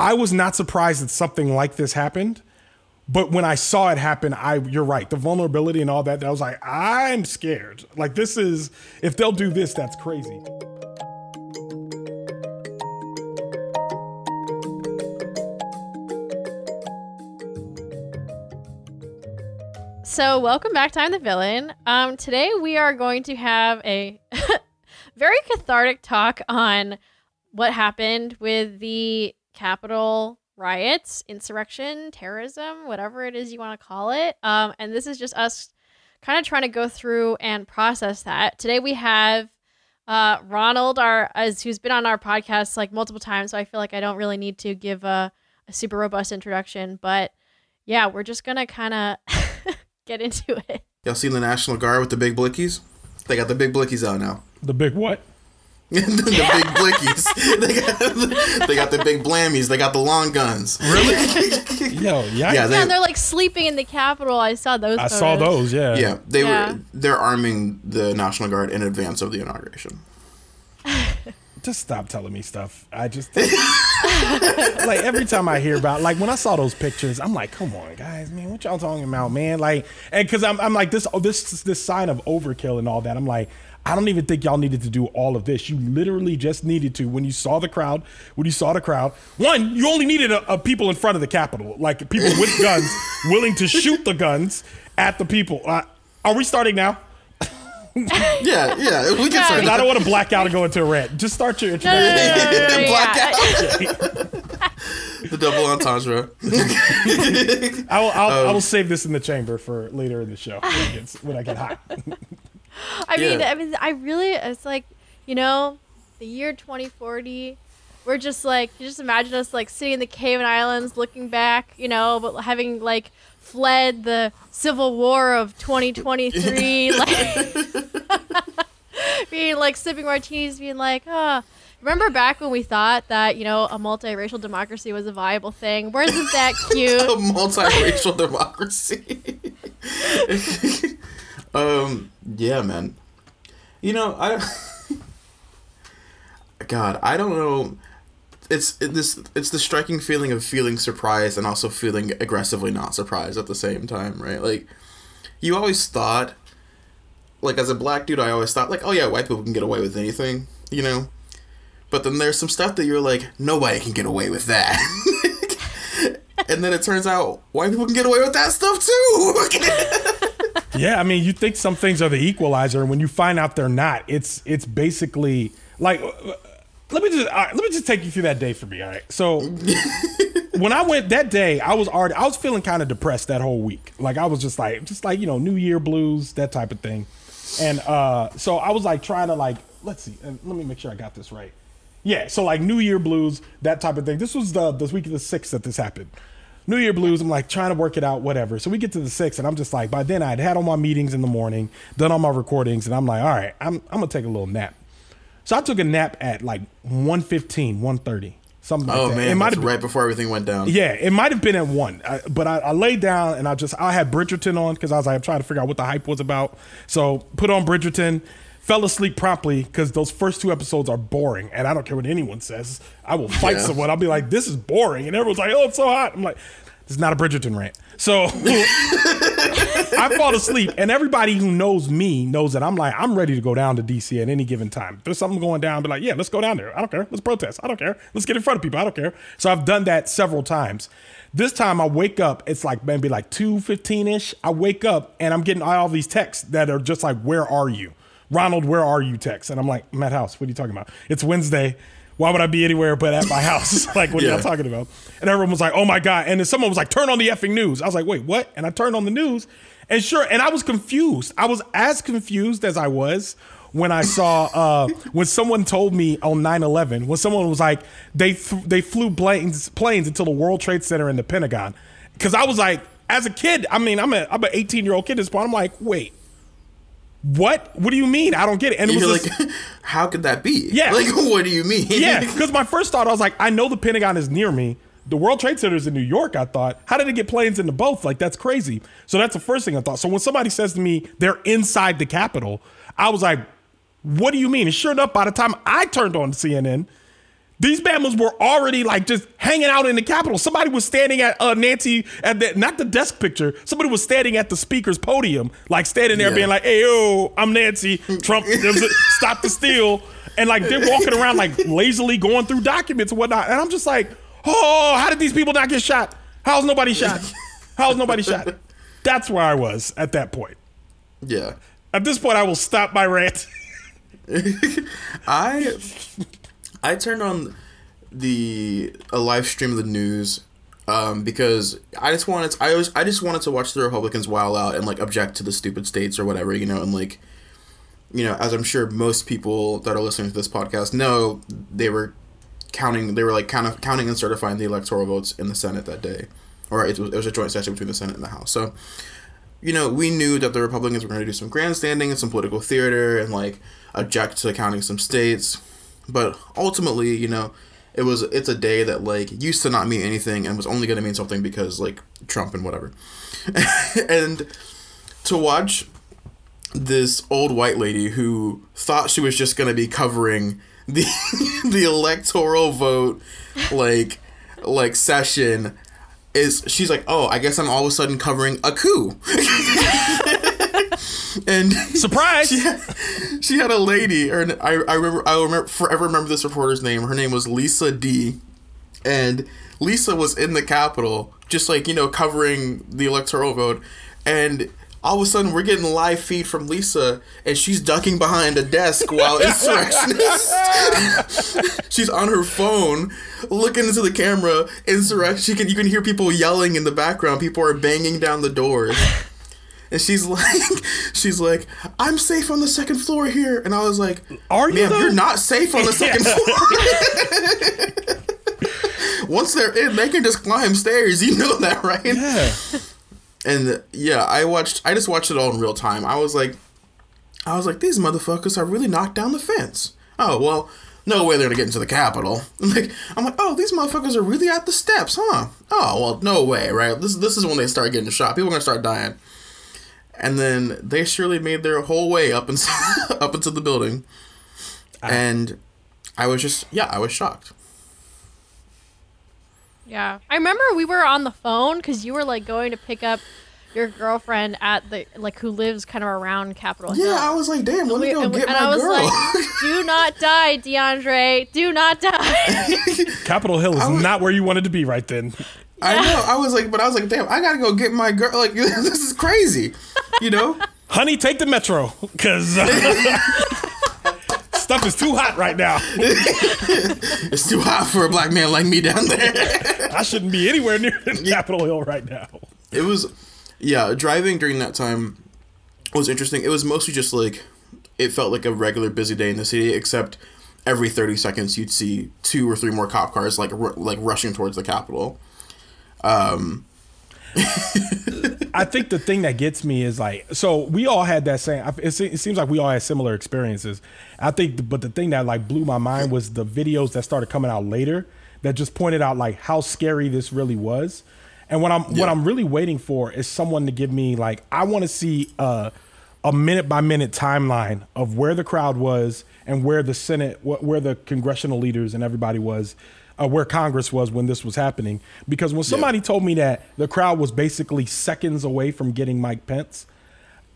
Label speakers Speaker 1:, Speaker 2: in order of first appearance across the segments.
Speaker 1: I was not surprised that something like this happened. But when I saw it happen, I you're right. The vulnerability and all that, I was like, I'm scared. Like this is if they'll do this, that's crazy.
Speaker 2: So, welcome back to I'm the Villain. Um, today we are going to have a very cathartic talk on what happened with the Capitol riots, insurrection, terrorism, whatever it is you want to call it. Um, and this is just us kind of trying to go through and process that. Today we have uh, Ronald, our as who's been on our podcast like multiple times, so I feel like I don't really need to give a, a super robust introduction. But yeah, we're just gonna kind of get into it.
Speaker 3: Y'all seen the National Guard with the big blickies? They got the big blickies out now.
Speaker 1: The big what?
Speaker 3: the big blickies. they, got the, they got the big blammies. They got the long guns.
Speaker 1: Really? Yo, yeah.
Speaker 3: Yeah,
Speaker 2: Yeah,
Speaker 3: they,
Speaker 2: they're like sleeping in the Capitol. I saw those.
Speaker 1: I saw those, yeah.
Speaker 3: yeah, they
Speaker 2: Yeah.
Speaker 3: were. They're arming the National Guard in advance of the inauguration.
Speaker 1: Just stop telling me stuff. I just like every time I hear about like when I saw those pictures, I'm like, come on, guys, man, what y'all talking about, man? Like, and because I'm, I'm like this, oh, this, this sign of overkill and all that. I'm like, I don't even think y'all needed to do all of this. You literally just needed to when you saw the crowd. When you saw the crowd, one, you only needed a, a people in front of the Capitol, like people with guns, willing to shoot the guns at the people. Uh, are we starting now?
Speaker 3: Yeah, yeah, we can
Speaker 2: Yeah.
Speaker 3: start.
Speaker 1: I don't want to black out and go into a rant. Just start your
Speaker 2: No,
Speaker 1: introduction.
Speaker 2: no, no, no, no, no,
Speaker 3: Black
Speaker 2: yeah.
Speaker 3: the double entendre.
Speaker 1: I will, I'll,
Speaker 3: Um,
Speaker 1: I will save this in the chamber for later in the show when, gets, when I get hot.
Speaker 2: I mean, I mean, I really, it's like, you know, the year 2040. We're just like, you just imagine us like sitting in the Cayman Islands, looking back, you know, but having like fled the Civil War of 2023, like being like sipping martinis, being like, ah. Remember back when we thought that you know a multiracial democracy was a viable thing? Wasn't that cute?
Speaker 3: a multiracial democracy. Um, yeah, man. You know, I. God, I don't know. It's it, this. It's the striking feeling of feeling surprised and also feeling aggressively not surprised at the same time, right? Like, you always thought, like as a black dude, I always thought, like, oh yeah, white people can get away with anything, you know. But then there's some stuff that you're like, nobody can get away with that. and then it turns out white people can get away with that stuff too.
Speaker 1: yeah, I mean, you think some things are the equalizer, and when you find out they're not, it's it's basically like. uh, Let me just right, let me just take you through that day for me. All right, so when I went that day, I was already I was feeling kind of depressed that whole week. Like I was just like just like you know New Year blues that type of thing, and uh, so I was like trying to like let's see, and let me make sure I got this right. Yeah, so like New Year blues, that type of thing. This was the this week of the sixth that this happened. New Year blues. I'm like trying to work it out, whatever. So we get to the sixth, and I'm just like, by then I'd had all my meetings in the morning, done all my recordings, and I'm like, all right, I'm I'm gonna take a little nap. So I took a nap at like 1:15, 1:30, something like
Speaker 3: oh
Speaker 1: that.
Speaker 3: man,
Speaker 1: it might have been,
Speaker 3: right before everything went down.
Speaker 1: yeah, it might have been at one, I, but I, I laid down and I just I had Bridgerton on because I was like I'm trying to figure out what the hype was about. So put on Bridgerton, fell asleep promptly because those first two episodes are boring, and I don't care what anyone says. I will fight
Speaker 3: Yeah.
Speaker 1: someone. I'll be like, this is boring, and everyone's like, oh, it's so hot. I'm like, this is not a Bridgerton rant. So I fall asleep, and everybody who knows me knows that I'm like, I'm ready to go down to DC at any given time. If there's something going down, be like, yeah, let's go down there. I don't care. Let's protest. I don't care. Let's get in front of people. I don't care. So I've done that several times. This time I wake up, it's like maybe like 2.15 ish. I wake up and I'm getting all these texts that are just like, where are you? Ronald, where are you texts? And I'm like, I'm at house. What are you talking about? It's Wednesday. Why would I be anywhere but at my house? like, what are y'all talking about? And everyone was like, oh my God. And then someone was like, turn on the effing news. I was like, wait, what? And I turned on the news. And sure, and I was confused. I was as confused as I was when I saw uh, when someone told me on 9-11, when someone was like, they th- they flew planes planes into the World Trade Center and the Pentagon. Cause I was like, as a kid, I mean, I'm a I'm an 18 year old kid at this point. I'm like, wait, what? What do you mean? I don't get it. And it was
Speaker 3: You're
Speaker 1: this-
Speaker 3: like, how could that be?
Speaker 1: Yeah.
Speaker 3: Like, what do you mean?
Speaker 1: yeah, because my first thought, I was like, I know the Pentagon is near me. The World Trade Center is in New York. I thought, how did it get planes into both? Like, that's crazy. So that's the first thing I thought. So when somebody says to me they're inside the Capitol, I was like, what do you mean? And sure enough, by the time I turned on CNN, These Bama's were already like just hanging out in the Capitol. Somebody was standing at uh, Nancy at the not the desk picture. Somebody was standing at the speaker's podium, like standing there
Speaker 3: Yeah.
Speaker 1: being like, "Hey yo, I'm Nancy. Trump, stop the steal." And like they're walking around like lazily going through documents and whatnot. And I'm just like, "Oh, how did these people not get shot? How's nobody shot? How's nobody shot?" That's where I was at that point.
Speaker 3: Yeah.
Speaker 1: At this point, I will stop my rant.
Speaker 3: I I turned on the a live stream of the news um, because I just wanted to, I was I just wanted to watch the Republicans wild out and like object to the stupid states or whatever you know and like you know as I'm sure most people that are listening to this podcast know they were counting they were like kind of counting and certifying the electoral votes in the Senate that day. Or it was, it was a joint session between the Senate and the House. So you know, we knew that the Republicans were going to do some grandstanding and some political theater and like object to counting some states, but ultimately, you know, it was it's a day that like used to not mean anything and was only going to mean something because like Trump and whatever, and to watch this old white lady who thought she was just going to be covering the the electoral vote like like session is she's like oh i guess i'm all of a sudden covering a coup and
Speaker 1: Surprise!
Speaker 3: she had, she had a lady or I, I remember i remember forever remember this reporter's name. Her name was lisa d. And lisa was in the capitol just like you know covering the electoral vote. And all of a sudden we're getting live feed from lisa and she's ducking behind a desk while insurrectionists she's on her phone looking into the camera. Insurrection can you can hear people yelling in the background. People are banging down the doors and she's like she's like i'm safe on the second floor here and i was like
Speaker 1: Are you, though?"
Speaker 3: you're not safe on the second floor once they're in they can just climb stairs you know that right
Speaker 1: Yeah.
Speaker 3: and yeah, I watched. I just watched it all in real time. I was like, I was like, these motherfuckers are really knocked down the fence. Oh well, no way they're gonna get into the Capitol. Like I'm like, oh, these motherfuckers are really at the steps, huh? Oh well, no way, right? This this is when they start getting shot. People are gonna start dying. And then they surely made their whole way up into up into the building, ah. and I was just yeah, I was shocked.
Speaker 2: Yeah. I remember we were on the phone because you were like going to pick up your girlfriend at the like who lives kind of around Capitol Hill.
Speaker 3: Yeah, I was like, damn, let me
Speaker 2: We-
Speaker 3: go
Speaker 2: and,
Speaker 3: get
Speaker 2: and
Speaker 3: my
Speaker 2: I was
Speaker 3: girl.
Speaker 2: like, "Do not die, DeAndre. Do not die."
Speaker 1: Capitol Hill is not where you wanted to be right then.
Speaker 3: I know. I was like, but I was like, damn, I gotta go get my girl. Like, this is crazy, you know?
Speaker 1: Honey, take the metro because uh, stuff is too hot right now.
Speaker 3: It's too hot for a black man like me down there.
Speaker 1: I shouldn't be anywhere near Capitol Hill right now.
Speaker 3: It was, yeah, driving during that time was interesting. It was mostly just like, it felt like a regular busy day in the city, except every 30 seconds you'd see two or three more cop cars like r- like rushing towards the Capitol.
Speaker 1: Um, I think the thing that gets me is like, so we all had that same. It, seems like we all had similar experiences. I think, but the thing that like blew my mind was the videos that started coming out later that just pointed out like how scary this really was. And what I'm what I'm really waiting for is someone to give me like I want to see a a minute by minute timeline of where the crowd was and where the Senate, wh- where the congressional leaders and everybody was, uh, where Congress was when this was happening. Because when somebody told me that the crowd was basically seconds away from getting Mike Pence,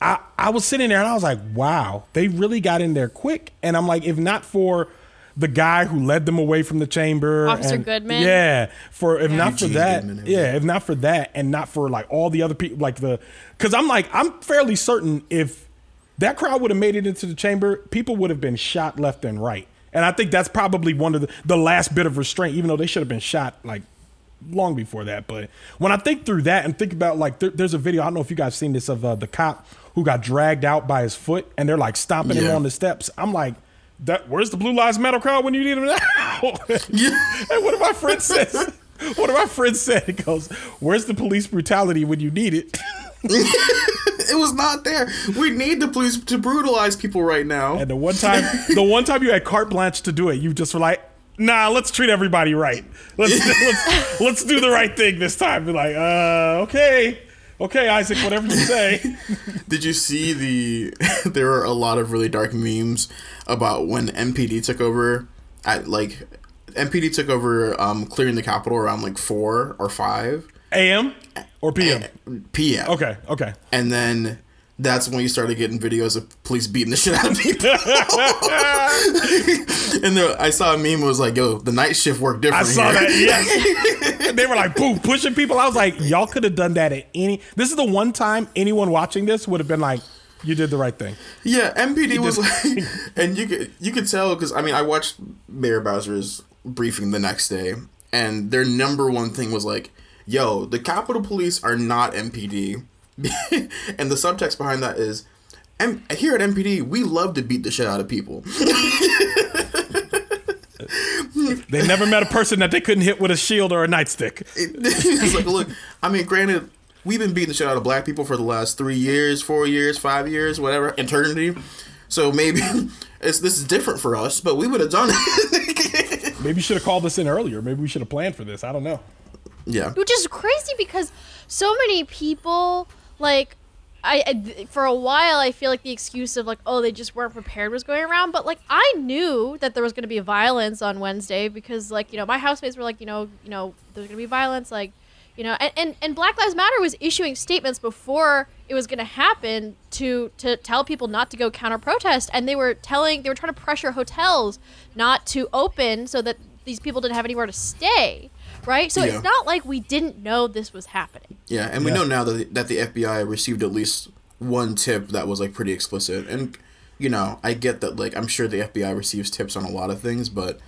Speaker 1: I, I was sitting there and I was like, wow, they really got in there quick. And I'm like, if not for the guy who led them away from the chamber,
Speaker 2: Officer
Speaker 1: and-
Speaker 2: Goodman?
Speaker 1: yeah, for if not for that,
Speaker 3: Goodman,
Speaker 1: yeah, if not for that, and not for like all the other people, like the, because I'm like, I'm fairly certain if that crowd would have made it into the chamber, people would have been shot left and right. And I think that's probably one of the, the last bit of restraint, even though they should have been shot like long before that. But when I think through that and think about like, there, there's a video, I don't know if you guys seen this of uh, the cop who got dragged out by his foot and they're like stomping him on the steps. I'm like, that where's the Blue Lives Matter crowd when you need them now?
Speaker 3: Yeah.
Speaker 1: and one of my friends says, one of my friends said, he goes, where's the police brutality when you need it?
Speaker 3: It was not there. We need the police to brutalize people right now.
Speaker 1: And the one time, the one time you had carte blanche to do it, you just were like, "Nah, let's treat everybody right. Let's let's, let's do the right thing this time." Be like, "Uh, okay, okay, Isaac, whatever you say."
Speaker 3: Did you see the? there were a lot of really dark memes about when MPD took over at like MPD took over um, clearing the Capitol around like four or five
Speaker 1: AM or PM?
Speaker 3: p.m.
Speaker 1: Okay, okay.
Speaker 3: and then that's when you started getting videos of police beating the shit out of people. and the, I saw a meme was like, "Yo, the night shift worked different."
Speaker 1: I saw
Speaker 3: here.
Speaker 1: that. Yes. they were like, boom, pushing people. I was like, y'all could have done that at any. This is the one time anyone watching this would have been like, you did the right thing.
Speaker 3: Yeah, MPD was like, and you could you could tell because I mean I watched Mayor Bowser's briefing the next day, and their number one thing was like, "Yo, the Capitol Police are not MPD," and the subtext behind that is, M- "Here at MPD, we love to beat the shit out of people."
Speaker 1: They never met a person that they couldn't hit with a shield or a nightstick.
Speaker 3: it's like, look, I mean, granted, we've been beating the shit out of black people for the last three years, four years, five years, whatever, eternity. So maybe it's this is different for us, but we would have done it.
Speaker 1: Maybe you should have called this in earlier. Maybe we should have planned for this. I don't know.
Speaker 3: Yeah.
Speaker 2: which is crazy because so many people like I, I for a while I feel like the excuse of like oh they just weren't prepared was going around. But like I knew that there was going to be violence on Wednesday because like you know my housemates were like you know you know there's going to be violence like you know and, and and Black Lives Matter was issuing statements before it was going to happen to to tell people not to go counter protest. And they were telling they were trying to pressure hotels not to open so that these people didn't have anywhere to stay right so
Speaker 3: Yeah.
Speaker 2: it's not like we didn't know this was happening
Speaker 3: Yeah, and we
Speaker 1: Yeah.
Speaker 3: know now that the, that the FBI received at least one tip that was like pretty explicit. And you know, I get that like I'm sure the FBI receives tips on a lot of things, but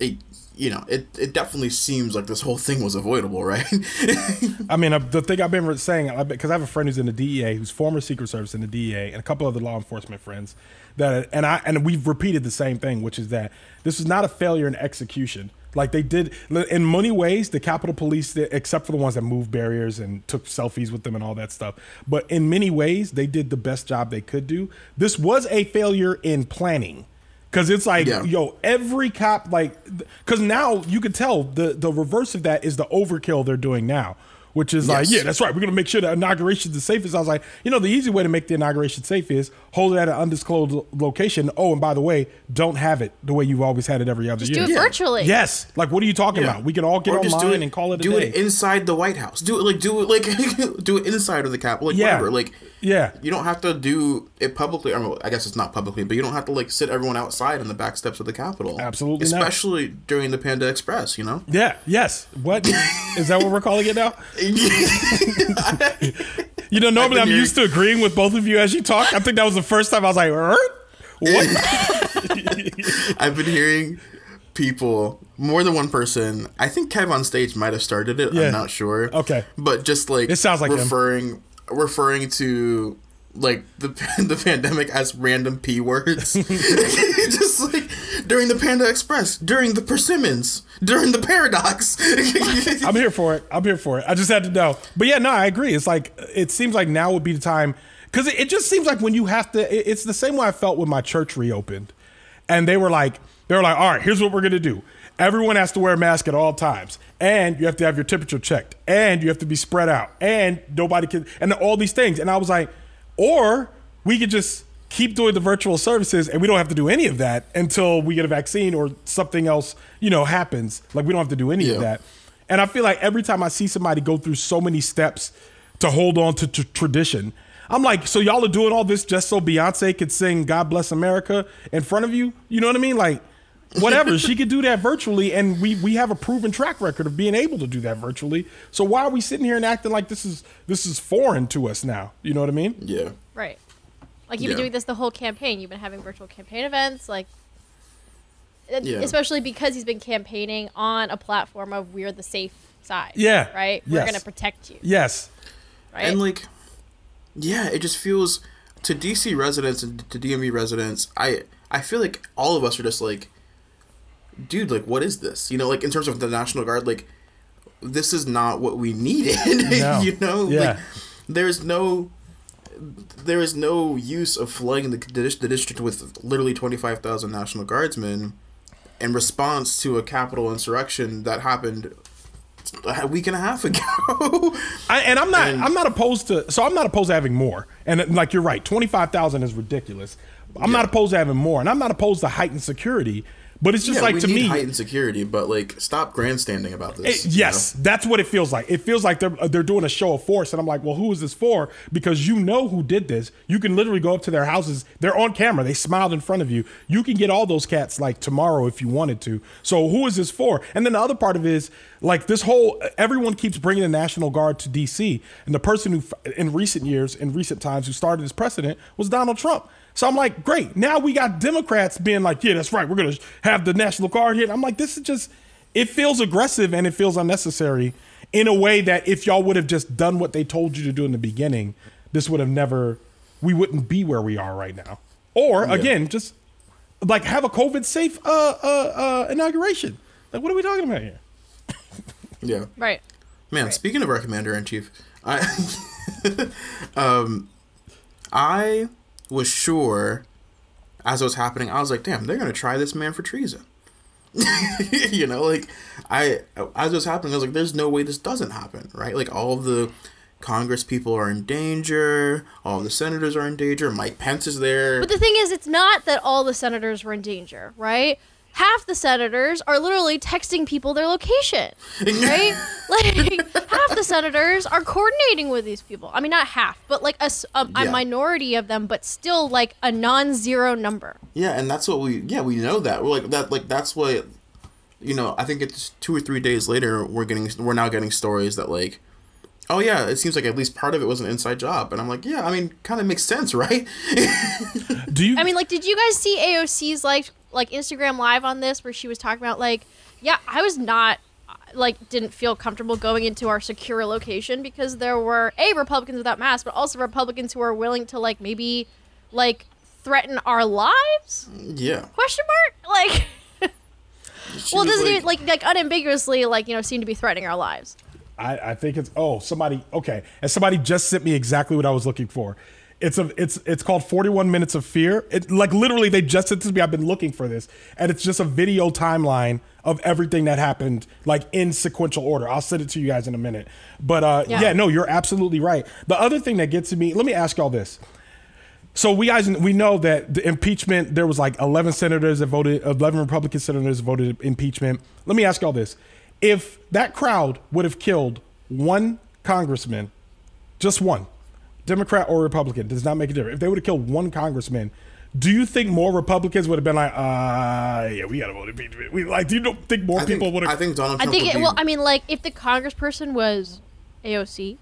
Speaker 3: it you know, it it definitely seems like this whole thing was avoidable, right?
Speaker 1: I mean, uh, the thing I've been saying, because I have a friend who's in the DEA, who's former Secret Service in the DEA, and a couple other law enforcement friends, that and I and we've repeated the same thing, which is that this is not a failure in execution. Like they did in many ways, the Capitol Police, except for the ones that moved barriers and took selfies with them and all that stuff, but in many ways, they did the best job they could do. This was a failure in planning. Cause it's like,
Speaker 3: Yeah.
Speaker 1: yo, every cop like, cause now you can tell the the reverse of that is the overkill they're doing now, which is like, yeah, that's right. We're gonna make sure the inauguration is the safest. I was like, you know, the easy way to make the inauguration safe is hold it at an undisclosed location. Oh, and by the way, don't have it the way you've always had it every other
Speaker 2: just
Speaker 1: year.
Speaker 2: do it virtually
Speaker 1: Yes, like what are you talking about? We can all get
Speaker 3: Or just
Speaker 1: online and call it a
Speaker 3: do
Speaker 1: day.
Speaker 3: it inside the White House. Do it like do it like do it inside of the Capitol, like
Speaker 1: Yeah.
Speaker 3: whatever. Like
Speaker 1: yeah,
Speaker 3: you don't have to do it publicly. I, mean, I guess it's not publicly, but you don't have to like sit everyone outside on the back steps of the Capitol.
Speaker 1: Absolutely not.
Speaker 3: especially during the Panda Express. You know.
Speaker 1: yeah, yes. What is that? What we're calling it now? You know, normally I'm used to agreeing with both of you as you talk. I think that was the first time I was like, "Er? what?
Speaker 3: I've been hearing people, more than one person. I think Kev on stage might have started it.
Speaker 1: Yeah.
Speaker 3: I'm not sure.
Speaker 1: Okay.
Speaker 3: but just like
Speaker 1: It sounds like him.
Speaker 3: Referring to like the the pandemic as random p words. just like during the Panda Express, during the persimmons, during the paradox.
Speaker 1: I'm here for it. I'm here for it. I just had to know. But yeah, no, I agree. It's like it seems like now would be the time because it, it just seems like when you have to. It, it's the same way I felt when my church reopened, and they were like, they were like, all right, here's what we're gonna do. Everyone has to wear a mask at all times, and you have to have your temperature checked, and you have to be spread out, and nobody can, and all these things. And I was like, or we could just keep doing the virtual services and we don't have to do any of that until we get a vaccine or something else, you know, happens. Like we don't have to do any
Speaker 3: Yeah.
Speaker 1: of that. And I feel like every time I see somebody go through so many steps to hold on to, to tradition, I'm like, so y'all are doing all this just so Beyonce could sing God Bless America in front of you? You know what I mean? Like, whatever. she could do that virtually, and we we have a proven track record of being able to do that virtually. So why are we sitting here and acting like this is this is foreign to us now? You know what I mean?
Speaker 3: yeah.
Speaker 2: Right. Like you've been
Speaker 3: Yeah.
Speaker 2: doing this the whole campaign. You've been having virtual campaign events, like
Speaker 3: Yeah.
Speaker 2: especially because he's been campaigning on a platform of we're the safe side.
Speaker 1: Yeah.
Speaker 2: Right? We're
Speaker 1: Yes.
Speaker 2: gonna protect you.
Speaker 1: Yes.
Speaker 2: Right?
Speaker 3: And like, yeah, it just feels to DC residents and to DMV residents. I I feel like all of us are just like, dude, like, what is this? You know, like in terms of the National Guard, like, this is not what we needed.
Speaker 1: No.
Speaker 3: you know,
Speaker 1: Yeah.
Speaker 3: like, there's no. There is no use of flooding the, the district with literally 25,000 National Guardsmen in response to a capital insurrection that happened a week and a half ago.
Speaker 1: I, and I'm not
Speaker 3: And-
Speaker 1: I'm not opposed to so I'm not opposed to having more. And like you're right, twenty five thousand is ridiculous. I'm not opposed to having more, and I'm not opposed to heightened security. But it's just
Speaker 3: yeah,
Speaker 1: like
Speaker 3: we
Speaker 1: to
Speaker 3: need
Speaker 1: me,
Speaker 3: heightened security, but like stop grandstanding about this.
Speaker 1: it-
Speaker 3: you
Speaker 1: yes, that's what it feels like. It feels like they're they're doing a show of force, and I'm like, well, who is this for? Because you know who did this. You can literally go up to their houses. They're on camera. They smiled in front of you. You can get all those cats like tomorrow if you wanted to. So who is this for? And then the other part of it is like this whole everyone keeps bringing the National Guard to D.C. and the person who in recent years, in recent times, who started this precedent was Donald Trump. So I'm like, great. Now we got Democrats being like, yeah, that's right. We're gonna have the National Guard here. I'm like, this is just. It feels aggressive and it feels unnecessary in a way that if y'all would have just done what they told you to do in the beginning, this would have never. We wouldn't be where we are right now. Or again, just like have a COVID safe uh, uh, uh, inauguration. Like, what are we talking about here?
Speaker 3: Yeah.
Speaker 2: Right.
Speaker 3: Man, speaking of our commander in chief, I um I was sure as it was happening, I was like, damn, they're gonna try this man for treason. you know, like I as it was happening, I was like, there's no way this doesn't happen, right? Like all the Congress people are in danger, all the senators are in danger, Mike Pence is there.
Speaker 2: But the thing is, it's not that all the senators were in danger, right? Half the senators are literally texting people their location, right? like half the senators are coordinating with these people. I mean, not half, but like a
Speaker 3: Yeah.
Speaker 2: minority of them, but still like a non-zero number.
Speaker 3: Yeah, and that's what we yeah we know that we're like that like that's what you know I think it's two or three days later we're getting we're now getting stories that like oh yeah it seems like at least part of it was an inside job and I'm like yeah I mean kind of makes sense right
Speaker 1: Do you?
Speaker 2: I mean, like, did you guys see AOC's like like Instagram live on this where she was talking about like, yeah, I was not like didn't feel comfortable going into our secure location because there were a Republicans without masks, but also Republicans who are willing to like maybe like threaten our lives?
Speaker 3: yeah
Speaker 2: Question mark? Like,
Speaker 3: She
Speaker 2: well,
Speaker 3: was
Speaker 2: doesn't it like like unambiguously like you know seem to be threatening our lives?
Speaker 1: I, I think it's oh somebody okay and somebody just sent me exactly what I was looking for. It's a it's it's called 41 minutes of fear. It like literally they just sent to me. I've been looking for this and it's just a video timeline of everything that happened like in sequential order. I'll send it to you guys in a minute. But uh yeah,
Speaker 2: Yeah.
Speaker 1: no, you're absolutely right. The other thing that gets to me, let me ask y'all this. So we guys we know that the impeachment there was like 11 senators that voted 11 Republican senators voted impeachment. Let me ask y'all this. If that crowd would have killed one congressman, just one, Democrat or Republican, does not make a difference. If they would have killed one congressman, do you think more Republicans would have been like, uh, yeah, we gotta vote impeachment? We like, do you don't think more
Speaker 3: I
Speaker 1: people would have?
Speaker 3: I think Donald
Speaker 2: I think
Speaker 3: would
Speaker 2: it,
Speaker 3: be,
Speaker 2: well, I mean, like if the Congressperson was AOC,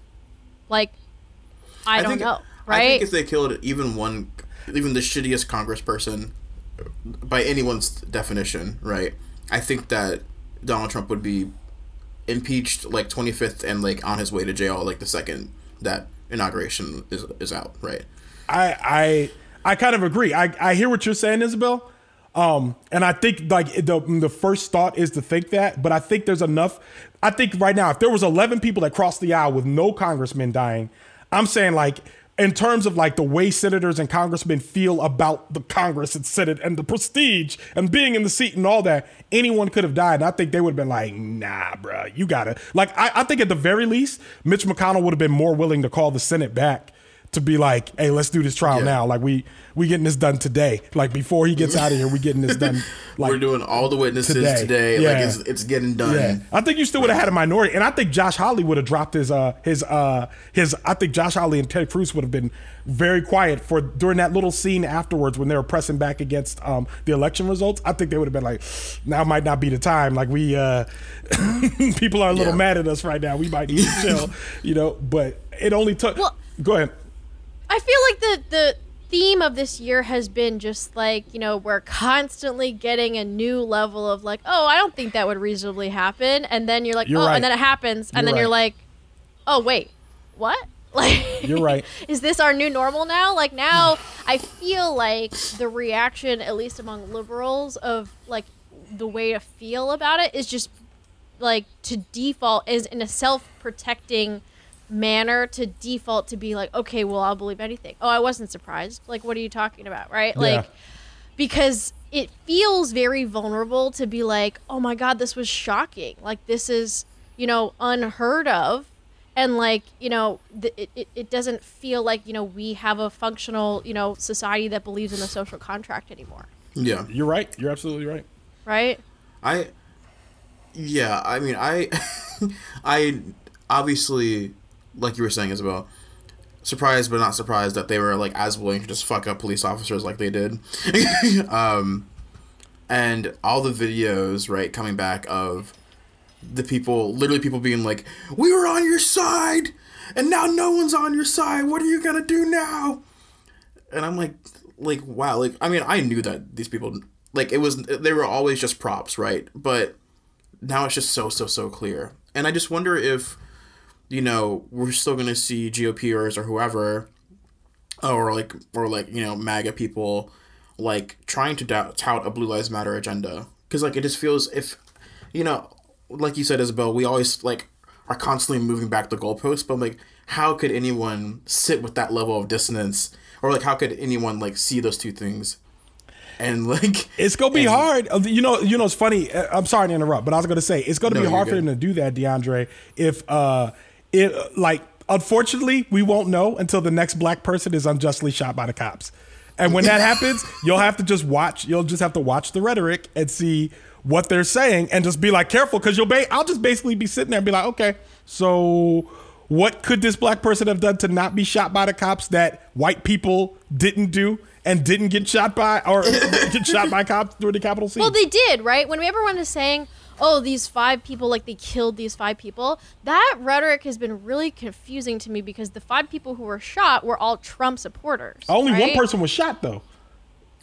Speaker 2: like I, don't
Speaker 3: think,
Speaker 2: know,
Speaker 3: I think
Speaker 2: right?
Speaker 3: if they killed even one even the shittiest congressperson by anyone's definition right I think that Donald Trump would be impeached like 25th and like on his way to jail like the second that inauguration is is out right
Speaker 1: I I I kind of agree. I, I hear what you're saying, Isabel. Um, and I think like the the first thought is to think that, but I think there's enough. I think right now, if there was 11 people that crossed the aisle with no congressmen dying, I'm saying like in terms of like the way senators and congressmen feel about the Congress and Senate and the prestige and being in the seat and all that, anyone could have died. And I think they would have been like, nah, bro, you gotta. Like, I, I think at the very least, Mitch McConnell would have been more willing to call the Senate back to be like, hey, let's do this trial
Speaker 3: Yeah.
Speaker 1: now. Like we we getting this done today. Like before he gets out of here, we getting this done. Like
Speaker 3: we're doing all the witnesses
Speaker 1: today.
Speaker 3: today, like
Speaker 1: Yeah.
Speaker 3: it's, it's getting done
Speaker 1: yeah, I think you still would have had a minority, and I think Josh Hawley would have dropped his uh his uh his. I think Josh Hawley and Ted Cruz would have been very quiet for during that little scene afterwards when they were pressing back against um the election results. I think they would have been like, now might not be the time. Like we uh people are a little
Speaker 3: Yeah.
Speaker 1: mad at us right now. We might need to chill, you know. But it only took.
Speaker 2: Well-
Speaker 1: go ahead.
Speaker 2: I feel like the the theme of this year has been just like you know we're constantly getting a new level of like oh I don't think that would reasonably happen. And then you're like
Speaker 1: You're
Speaker 2: oh
Speaker 1: right.
Speaker 2: and then it happens. And
Speaker 1: You're
Speaker 2: then you're like oh wait what? Like
Speaker 1: You're right.
Speaker 2: is this our new normal now? Like now hmm. I feel like the reaction at least among liberals of like the way to feel about it is just like to default is in a self-protecting manner to default to be like okay well i'll believe anything. Oh i wasn't surprised. Like what are you talking about right? Like because it feels very vulnerable to be like oh my god this was shocking. Like this is you know unheard of. And like you know th- it, it, it doesn't feel like you know we have a functional you know society that believes in the social contract anymore.
Speaker 3: Yeah.
Speaker 1: You're right. You're absolutely right.
Speaker 2: right?
Speaker 3: I yeah, I mean I I obviously like you were saying Isabel surprised but not surprised that they were like as willing to just fuck up police officers like they did. um and all the videos, right, coming back of the people literally people being like, We were on your side and now no one's on your side. What are you gonna do now? And I'm like like wow, like I mean I knew that these people like it was they were always just props, right? But now it's just so so so clear. And I just wonder if you know, we're still going to see GOPers or whoever or like or like, you know, MAGA people like trying to doubt, tout a blue lives matter agenda cuz like it just feels if you know, like you said Isabel, we always like are constantly moving back the goalposts, but like how could anyone sit with that level of dissonance or like how could anyone like see those two things and like
Speaker 1: It's gonna be
Speaker 3: and-
Speaker 1: hard. Uh, You know, you know, it's funny. uh, I'm sorry to interrupt, but I was gonna say it's gonna
Speaker 3: No,
Speaker 1: be hard for them to do that, DeAndre. If uh, it like, unfortunately, we won't know until the next black person is unjustly shot by the cops, and when that happens, you'll have to just watch. You'll just have to watch the rhetoric and see what they're saying, and just be like careful because you'll. Ba- I'll just basically be sitting there and be like, okay, so. What could this black person have done to not be shot by the cops that white people didn't do and didn't get shot by or get shot by cops during the capital scene?
Speaker 2: Well, they did, right? When everyone is saying, "Oh, these five people, like they killed these five people," that rhetoric has been really confusing to me because the five people who were shot were all Trump supporters.
Speaker 1: Only one person was shot though.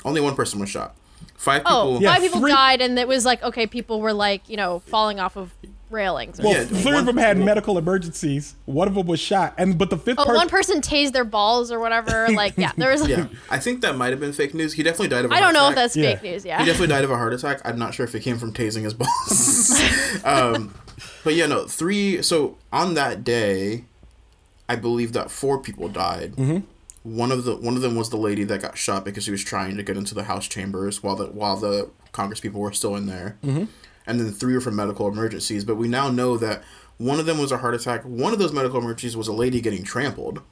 Speaker 3: only one person was shot. Five
Speaker 2: Oh,
Speaker 3: people
Speaker 1: Yeah,
Speaker 2: five people
Speaker 1: three-
Speaker 2: died, and it was like, okay, people were like, you know, falling off of railings. Or
Speaker 1: Well,
Speaker 3: Yeah,
Speaker 1: three
Speaker 3: one-
Speaker 1: of them had medical emergencies. One of them was shot, and but the fifth
Speaker 2: Oh,
Speaker 1: person.
Speaker 2: one person tased their balls or whatever. Like, yeah, there was.
Speaker 3: Yeah, I think that might have been fake news. He definitely died of. I
Speaker 2: I don't know if that's
Speaker 1: Yeah.
Speaker 2: fake news. Yeah, he
Speaker 3: definitely died of a heart attack. I'm not sure if it came from tasing his balls. um, but yeah, no, three. So on that day, I believe that four people died. Mm-hmm. One of the one of them was the lady that got shot because she was trying to get into the House chambers while the while the Congress people were still in there. Mm-hmm. And then three were from medical emergencies. But we now know that one of them was a heart attack. One of those medical emergencies was a lady getting trampled,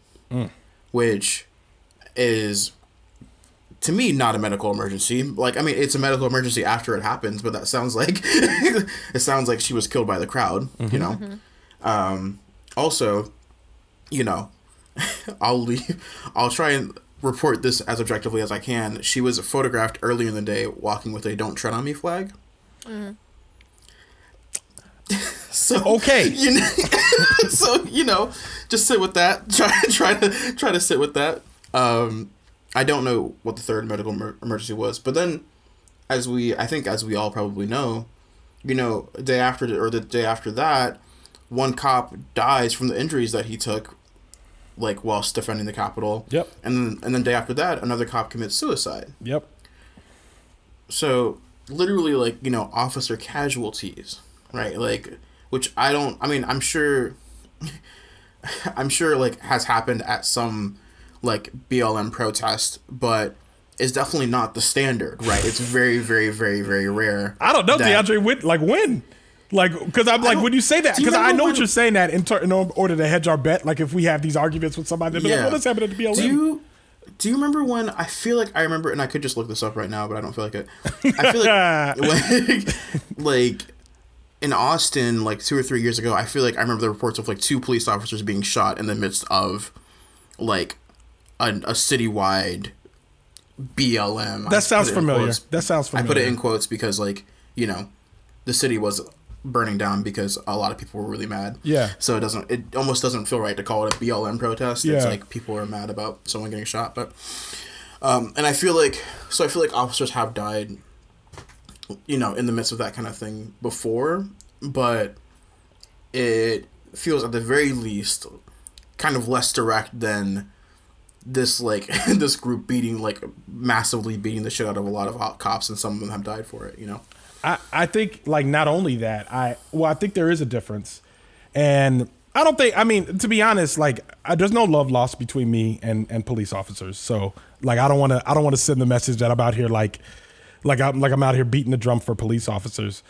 Speaker 3: which is to me not a medical emergency like i mean it's a medical emergency after it happens but that sounds like it sounds like she was killed by the crowd you know um also you know i'll leave i'll try and report this as objectively as i can she was photographed earlier in the day walking with a don't tread on me flag so
Speaker 1: Okay.
Speaker 3: you know, so you know, just sit with that. Try try to try to sit with that. Um, I don't know what the third medical emer- emergency was, but then, as we I think as we all probably know, you know, day after or the day after that, one cop dies from the injuries that he took, like whilst defending the Capitol.
Speaker 1: Yep.
Speaker 3: And then and then day after that, another cop commits suicide.
Speaker 1: Yep.
Speaker 3: So literally, like you know, officer casualties, right? Like, which I don't. I mean, I'm sure. I'm sure like has happened at some like BLM protest, but it's definitely not the standard, right? It's very, very, very, very rare.
Speaker 1: I don't know,
Speaker 3: that-
Speaker 1: DeAndre. When, like when? Like, because I'm like, when you say that, because I know what you're saying that in, ter- in order to hedge our bet. Like, if we have these arguments with somebody, they'll be like, well, this happened at the BLM.
Speaker 3: Do you do you remember when I feel like I remember and I could just look this up right now, but I don't feel like it. I feel like when, like in Austin, like two or three years ago, I feel like I remember the reports of like two police officers being shot in the midst of like a, a citywide BLM. I
Speaker 1: that sounds
Speaker 3: it in
Speaker 1: familiar.
Speaker 3: quotes.
Speaker 1: That sounds familiar.
Speaker 3: I put it in quotes because like you know the city was burning down because a lot of people were really mad.
Speaker 1: Yeah.
Speaker 3: So it doesn't. It almost doesn't feel right to call it a BLM protest.
Speaker 1: Yeah.
Speaker 3: It's like people are mad about someone getting shot, but. Um, and I feel like so I feel like officers have died, you know, in the midst of that kind of thing before, but it feels at the very least kind of less direct than this like this group beating like massively beating the shit out of a lot of cops and some of them have died for it you know
Speaker 1: I, I think like not only that I well I think there is a difference, and I don't think I mean to be honest like I, there's no love lost between me and and police officers. So like I don't want to I don't want to send the message that I'm out here like like I'm like I'm out here beating the drum for police officers.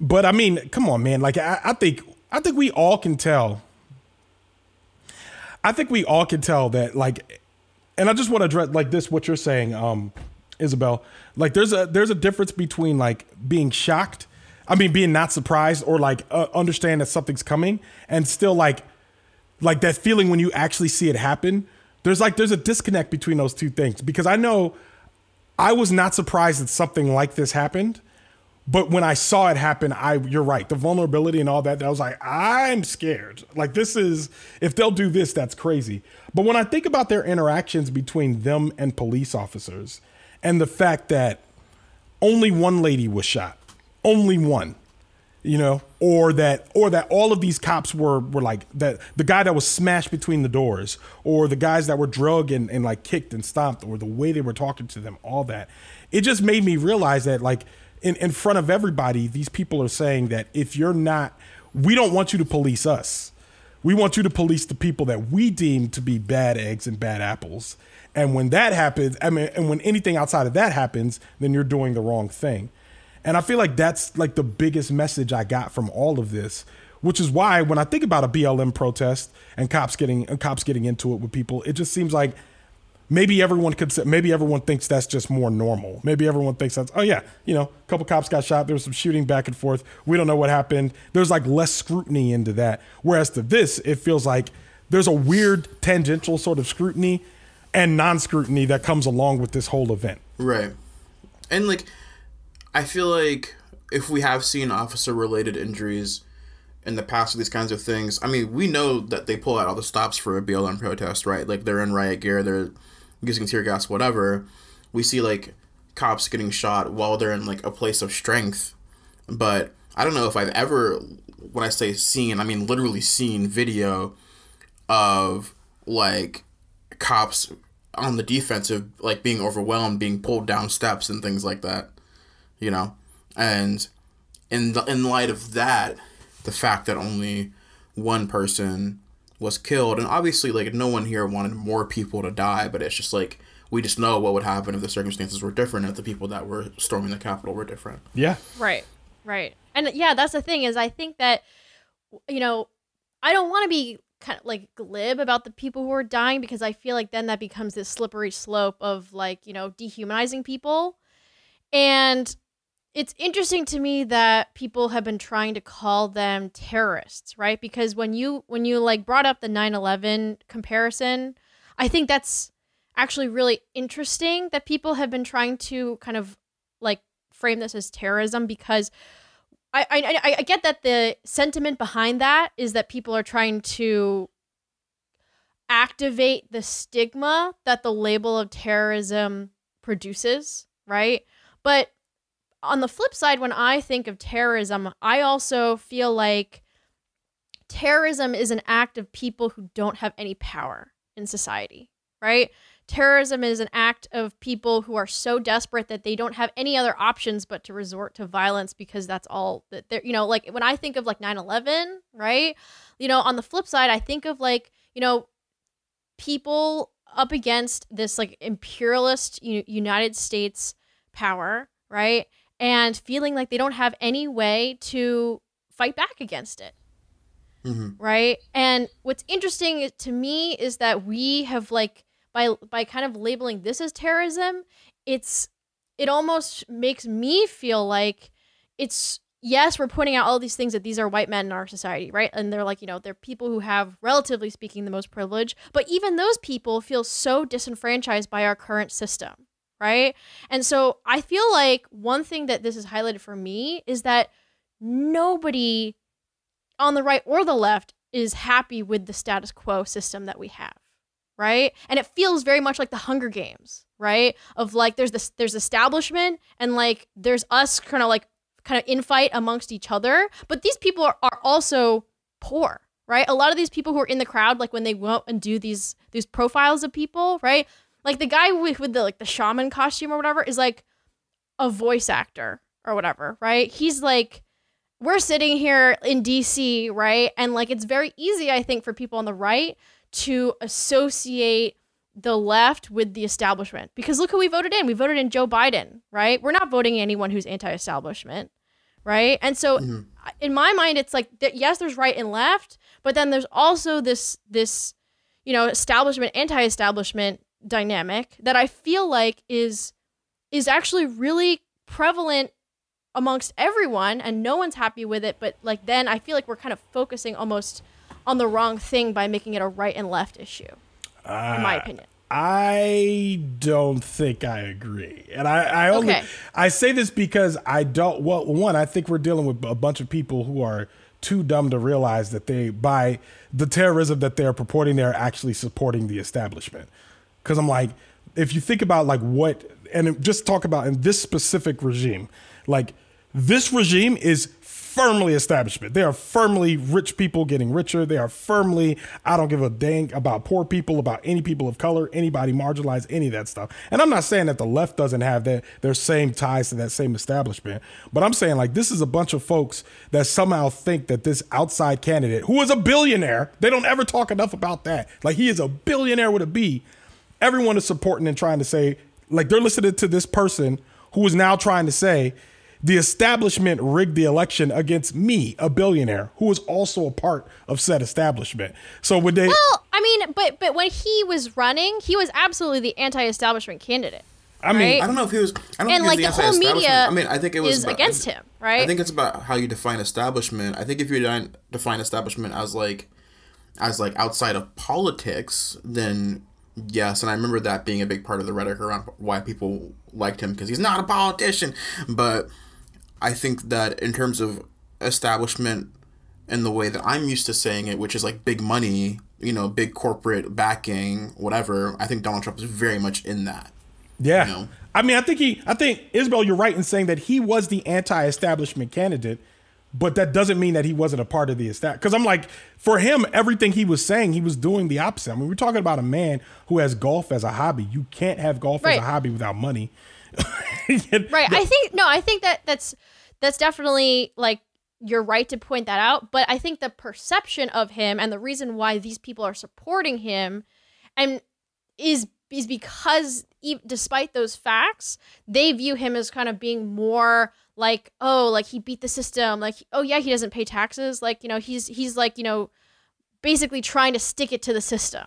Speaker 1: But I mean, come on, man. Like I, I think I think we all can tell. I think we all can tell that like, and I just want to address like this what you're saying. Um, Isabel. Like there's a there's a difference between like being shocked, I mean being not surprised or like uh, understand that something's coming and still like like that feeling when you actually see it happen. There's like there's a disconnect between those two things because I know I was not surprised that something like this happened. But when I saw it happen, I you're right. The vulnerability and all that, I was like, I'm scared. Like this is if they'll do this, that's crazy. But when I think about their interactions between them and police officers and the fact that only one lady was shot, only one, you know, or that or that all of these cops were were like that the guy that was smashed between the doors, or the guys that were drugged and, and like kicked and stomped, or the way they were talking to them, all that. It just made me realize that like in, in front of everybody, these people are saying that if you're not, we don't want you to police us. We want you to police the people that we deem to be bad eggs and bad apples. And when that happens, I mean, and when anything outside of that happens, then you're doing the wrong thing. And I feel like that's like the biggest message I got from all of this, which is why when I think about a BLM protest and cops getting and cops getting into it with people, it just seems like maybe everyone could say, maybe everyone thinks that's just more normal. Maybe everyone thinks that's oh yeah, you know, a couple cops got shot. There was some shooting back and forth. We don't know what happened. There's like less scrutiny into that. Whereas to this, it feels like there's a weird tangential sort of scrutiny and non-scrutiny that comes along with this whole event.
Speaker 3: Right. And like I feel like if we have seen officer related injuries in the past with these kinds of things, I mean, we know that they pull out all the stops for a BLM protest, right? Like they're in riot gear, they're using tear gas, whatever. We see like cops getting shot while they're in like a place of strength. But I don't know if I've ever, when I say seen, I mean literally seen video of like cops on the defensive, like being overwhelmed, being pulled down steps and things like that. You know, and in the in light of that, the fact that only one person was killed and obviously like no one here wanted more people to die but it's just like we just know what would happen if the circumstances were different if the people that were storming the capitol were different
Speaker 1: Yeah.
Speaker 2: Right. Right. And yeah, that's the thing is I think that you know, I don't want to be kind of like glib about the people who are dying because I feel like then that becomes this slippery slope of like, you know, dehumanizing people. And it's interesting to me that people have been trying to call them terrorists, right? Because when you when you like brought up the 9/11 comparison, I think that's actually really interesting that people have been trying to kind of like frame this as terrorism because I, I I get that the sentiment behind that is that people are trying to activate the stigma that the label of terrorism produces, right? But on the flip side, when I think of terrorism, I also feel like terrorism is an act of people who don't have any power in society, right? Terrorism is an act of people who are so desperate that they don't have any other options but to resort to violence because that's all that they're, you know, like when I think of like 9 11, right? You know, on the flip side, I think of like, you know, people up against this like imperialist U- United States power, right? And feeling like they don't have any way to fight back against it. Mm-hmm. Right? And what's interesting to me is that we have like by by kind of labeling this as terrorism, it's it almost makes me feel like it's yes, we're pointing out all these things that these are white men in our society, right? And they're like, you know, they're people who have, relatively speaking, the most privilege. But even those people feel so disenfranchised by our current system, right? And so I feel like one thing that this has highlighted for me is that nobody on the right or the left is happy with the status quo system that we have right? And it feels very much like the hunger games right? Of like there's this there's establishment and like there's us kind of like kind of infight amongst each other. But these people are, are also poor right? A lot of these people who are in the crowd like when they go and do these these profiles of people right? Like the guy with, with the like the shaman costume or whatever is like a voice actor or whatever right? He's like we're sitting here in DC, right? And like it's very easy, I think, for people on the right to associate the left with the establishment. Because look who we voted in. We voted in Joe Biden, right? We're not voting anyone who's anti establishment, right? And so mm-hmm. in my mind, it's like, yes, there's right and left, but then there's also this, this, you know, establishment, anti establishment dynamic that I feel like is is actually really prevalent amongst everyone and no one's happy with it but like then i feel like we're kind of focusing almost on the wrong thing by making it a right and left issue in my opinion
Speaker 1: I don't think I agree, and I, I only
Speaker 2: Okay.
Speaker 1: I say this because I don't. Well, one, I think we're dealing with a bunch of people who are too dumb to realize that they, by the terrorism that they're purporting, they're actually supporting the establishment. Because I'm like, if you think about like what, and just talk about in this specific regime, like this regime is firmly establishment. They are firmly rich people getting richer. They are firmly, I don't give a dang about poor people, about any people of color, anybody marginalized, any of that stuff. And I'm not saying that the left doesn't have that their same ties to that same establishment, but I'm saying like this is a bunch of folks that somehow think that this outside candidate, who is a billionaire, they don't ever talk enough about that. Like he is a billionaire with a B. Everyone is supporting and trying to say, like they're listening to this person who is now trying to say the establishment rigged the election against me, a billionaire, who was also a part of said establishment. So would they?
Speaker 2: well i mean but but when he was running he was absolutely the anti-establishment candidate
Speaker 1: I mean,
Speaker 2: right?
Speaker 3: I don't know if he was. I don't
Speaker 2: and
Speaker 3: think
Speaker 2: like
Speaker 3: he
Speaker 2: the
Speaker 3: was
Speaker 2: whole
Speaker 3: anti-establishment.
Speaker 2: media
Speaker 3: I mean, I think it was
Speaker 2: is
Speaker 3: about-
Speaker 2: against him right
Speaker 3: I think it's about how you define establishment. I think if you define- define establishment as like as like outside of politics, then yes, and I remember that being a big part of the rhetoric around why people liked him because he's not a politician. But I think that in terms of establishment and the way that I'm used to saying it, which is like big money, you know, big corporate backing, whatever, I think Donald Trump is very much in that.
Speaker 1: yeah.
Speaker 3: know?
Speaker 1: I mean, I think he, I think Isabel, you're right in saying that he was the anti-establishment candidate, but that doesn't mean that he wasn't a part of the establishment. Because I'm like, for him, everything he was saying, he was doing the opposite. I mean, we're talking about a man who has golf as a hobby. You can't have golf as a hobby without money.
Speaker 2: right i think no i think that that's that's definitely like you're right to point that out but i think the perception of him and the reason why these people are supporting him and is is because e- despite those facts they view him as kind of being more like oh like he beat the system like oh yeah he doesn't pay taxes like you know he's he's like you know basically trying to stick it to the system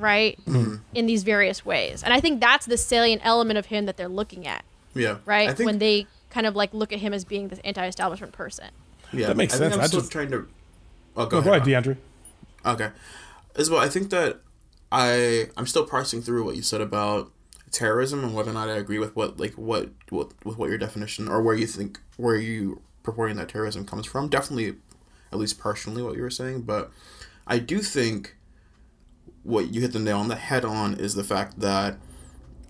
Speaker 2: right mm-hmm. in these various ways and i think that's the salient element of him that they're looking at
Speaker 3: Yeah.
Speaker 2: right?
Speaker 3: Think,
Speaker 2: when they kind of like look at him as being this anti-establishment person.
Speaker 3: yeah,
Speaker 1: That makes
Speaker 3: I think
Speaker 1: sense.
Speaker 3: I'm
Speaker 1: I
Speaker 3: still
Speaker 1: just-
Speaker 3: trying to. Oh, go,
Speaker 1: No, go ahead,
Speaker 3: Rob.
Speaker 1: DeAndre.
Speaker 3: Okay. As well, I think that I I'm still parsing through what you said about terrorism and whether or not I agree with what like what what with what your definition or where you think where you purporting that terrorism comes from. Definitely, at least partially what you were saying, but I do think what you hit the nail on the head on is the fact that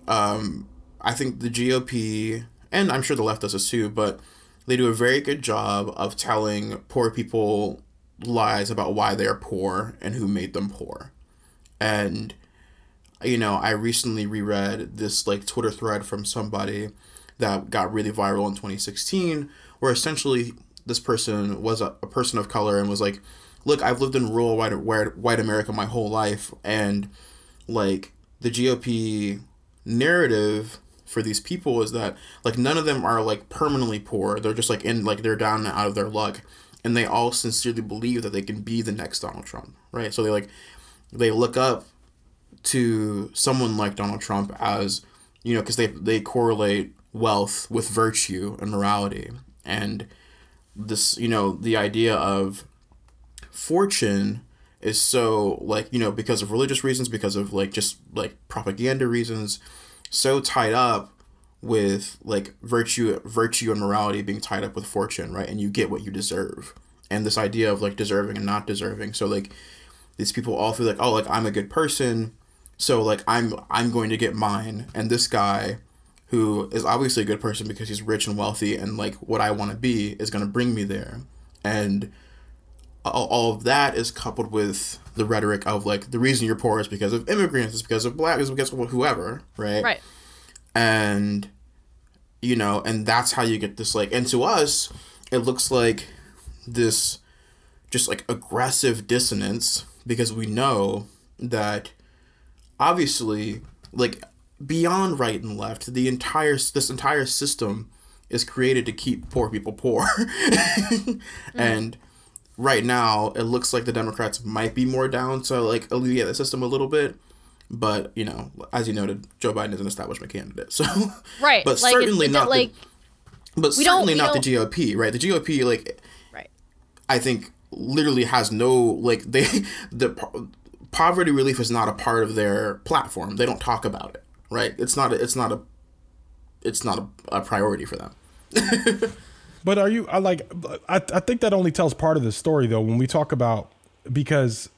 Speaker 3: um, I think the GOP and I'm sure the left does this too, but they do a very good job of telling poor people lies about why they're poor and who made them poor. And you know, I recently reread this like Twitter thread from somebody that got really viral in 2016 where essentially this person was a, a person of color and was like, "Look, I've lived in rural white white, America my whole life and like the GOP narrative for these people is that like none of them are like permanently poor. They're just like in like they're down and out of their luck, and they all sincerely believe that they can be the next Donald Trump, right? So they like they look up to someone like Donald Trump as you know because they they correlate wealth with virtue and morality and this you know the idea of fortune is so like you know because of religious reasons because of like just like propaganda reasons so tied up with like virtue virtue and morality being tied up with fortune right? And you get what you deserve. And this idea of like deserving and not deserving. So like these people all feel like oh like i'm a good person. So like i'm i'm going to get mine. And this guy who is obviously a good person because he's rich and wealthy and like what i want to be is going to bring me there. And all, all of that is coupled with the rhetoric of like the reason you're poor is because of immigrants is because of black is because of whoever right?
Speaker 2: Right.
Speaker 3: and you know and that's how you get this like and to us it looks like this just like aggressive dissonance because we know that obviously like beyond right and left the entire this entire system is created to keep poor people poor. Mm-hmm. And right now it looks like the democrats might be more down to like alleviate the system a little bit But you know, as you noted, Joe Biden is an establishment candidate, so
Speaker 2: right.
Speaker 3: But
Speaker 2: like,
Speaker 3: certainly not
Speaker 2: like
Speaker 3: the, but certainly not the GOP, right? The GOP, like
Speaker 2: right.
Speaker 3: I think literally has no like they the poverty relief is not a part of their platform. They don't talk about it, right? It's not a, it's not a it's not a, a priority for them.
Speaker 1: But are you? I like. I I think that only tells part of the story though when we talk about because,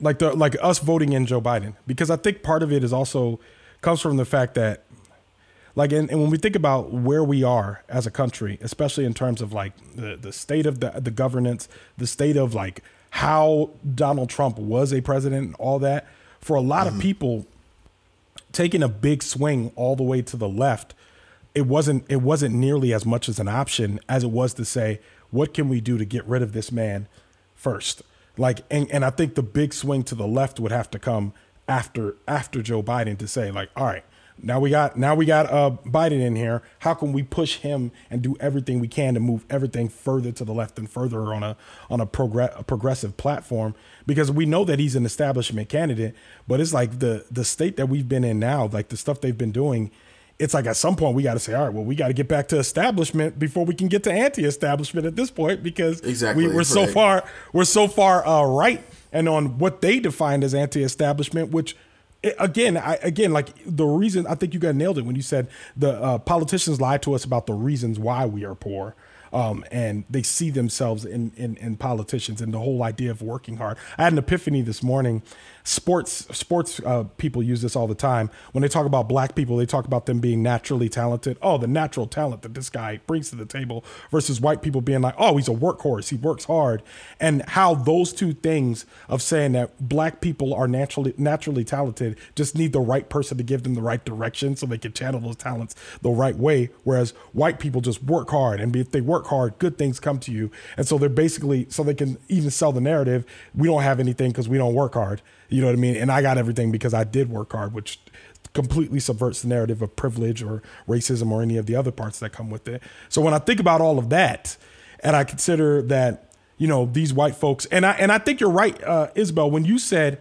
Speaker 1: like the like us voting in Joe Biden because I think part of it is also comes from the fact that, like, and, and when we think about where we are as a country, especially in terms of like the the state of the the governance, the state of like how Donald Trump was a president, and all that for a lot of mm-hmm. people taking a big swing all the way to the left it wasn't it wasn't nearly as much as an option as it was to say what can we do to get rid of this man first? Like and, and i think the big swing to the left would have to come after after joe biden to say like all right now we got now we got uh biden in here. How can we push him and do everything we can to move everything further to the left and further on a on a, a progressive platform? Because we know that he's an establishment candidate but it's like the the state that we've been in now like the stuff they've been doing it's like at some point we got to say, all right, well, we got to get back to establishment before we can get to anti-establishment at this point because
Speaker 3: Exactly,
Speaker 1: we, we're so
Speaker 3: right.
Speaker 1: far we're so far uh, right and on what they defined as anti-establishment, which again, I, again, like the reason I think you got nailed it when you said the uh, politicians lie to us about the reasons why we are poor. Um, and they see themselves in, in in politicians and the whole idea of working hard. I had an epiphany this morning. Sports sports uh, people use this all the time when they talk about black people. They talk about them being naturally talented. Oh, the natural talent that this guy brings to the table versus white people being like, oh, he's a workhorse. He works hard, and how those two things of saying that black people are naturally naturally talented just need the right person to give them the right direction so they can channel those talents the right way. Whereas white people just work hard, and if they work hard, good things come to you. And so they're basically so they can even sell the narrative. We don't have anything because we don't work hard. You know what I mean? And I got everything because I did work hard, which completely subverts the narrative of privilege or racism or any of the other parts that come with it. So when I think about all of that, and I consider that you know these white folks, and I and I think you're right, uh, Isabel, when you said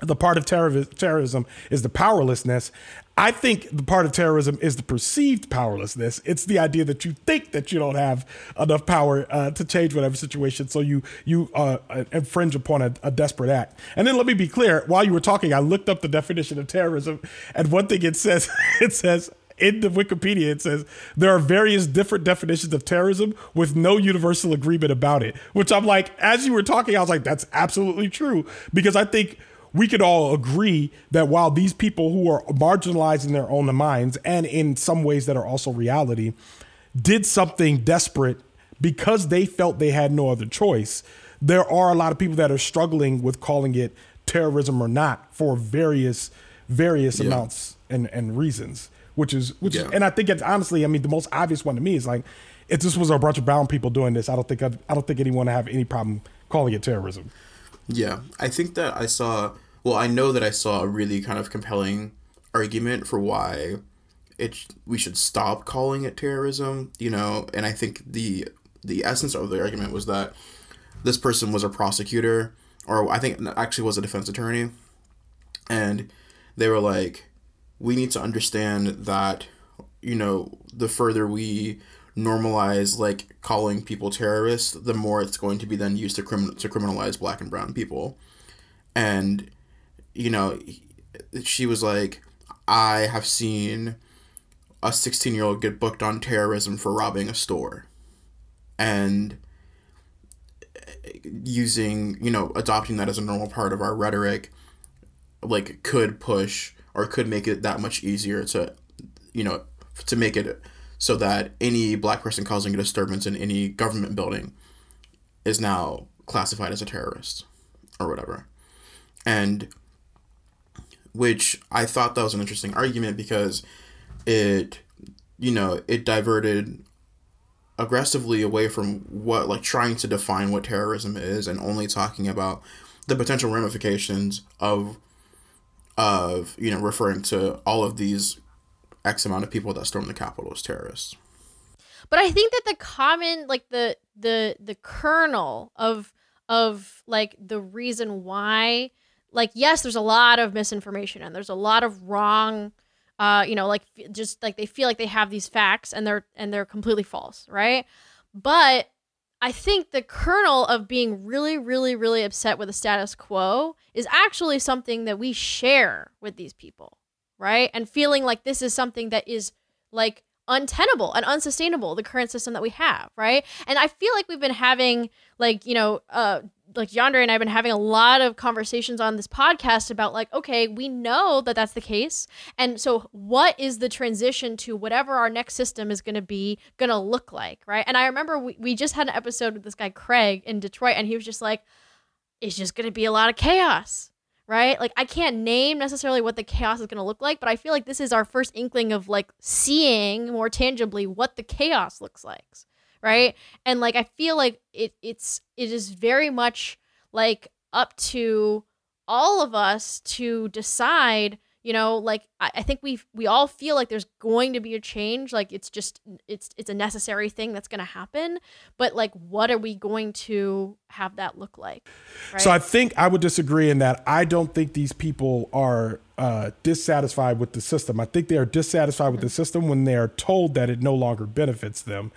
Speaker 1: the part of terror, terrorism is the powerlessness. I think the part of terrorism is the perceived powerlessness. It's the idea that you think that you don't have enough power uh, to change whatever situation, so you you uh, infringe upon a, a desperate act. And then let me be clear: while you were talking, I looked up the definition of terrorism, and one thing it says it says in the Wikipedia, it says there are various different definitions of terrorism with no universal agreement about it. Which I'm like, as you were talking, I was like, that's absolutely true because I think we could all agree that while these people who are marginalized in their own minds and in some ways that are also reality did something desperate because they felt they had no other choice, there are a lot of people that are struggling with calling it terrorism or not for various various
Speaker 3: Yeah.
Speaker 1: amounts and, and reasons. Which is which is, and I think it's honestly, I mean, the most obvious one to me is like, if this was a bunch of brown people doing this, I don't think I'd, I don't think anyone would have any problem calling it terrorism.
Speaker 3: Yeah, I think that I saw. Well, I know that I saw a really kind of compelling argument for why it we should stop calling it terrorism. You know, and I think the the essence of the argument was that this person was a prosecutor, or I think actually was a defense attorney, and they were like, we need to understand that you know the further we normalize like calling people terrorists the more it's going to be then used to crimin- to criminalize black and brown people. And you know she was like i have seen a 16 year old get booked on terrorism for robbing a store. And eh, using you know adopting that as a normal part of our rhetoric like could push or could make it that much easier to you know to make it so that any black person causing a disturbance in any government building is now classified as a terrorist or whatever. And which i thought that was an interesting argument because it you know it diverted aggressively away from what like trying to define what terrorism is and only talking about the potential ramifications of of you know referring to all of these x amount of people that stormed the capitol as terrorists
Speaker 2: But I think that the common like the the the kernel of of like the reason why like yes, there's a lot of misinformation and there's a lot of wrong uh, you know, like just like they feel like they have these facts and they're and they're completely false, right? But I think the kernel of being really, really, really upset with the status quo is actually something that we share with these people, right? And feeling like this is something that is like untenable and unsustainable, the current system that we have, right? And I feel like we've been having like, you know, uh like DeAndre and I've been having a lot of conversations on this podcast about like, okay, we know that that's the case. And so what is the transition to whatever our next system is going to be going to look like, right? And I remember we, we just had an episode with this guy Craig in Detroit and he was just like, it's just going to be a lot of chaos right? Like I can't name necessarily what the chaos is going to look like, but I feel like this is our first inkling of like seeing more tangibly what the chaos looks like, right? And like I feel like it it's it is very much like up to all of us to decide you know like I, I think we we all feel like there's going to be a change like it's just it's it's a necessary thing that's going to happen but like what are we going to have that look like right?
Speaker 1: So I think I would disagree in that I don't think these people are uh, dissatisfied with the system. I think they are dissatisfied with the system when they are told that it no longer benefits them.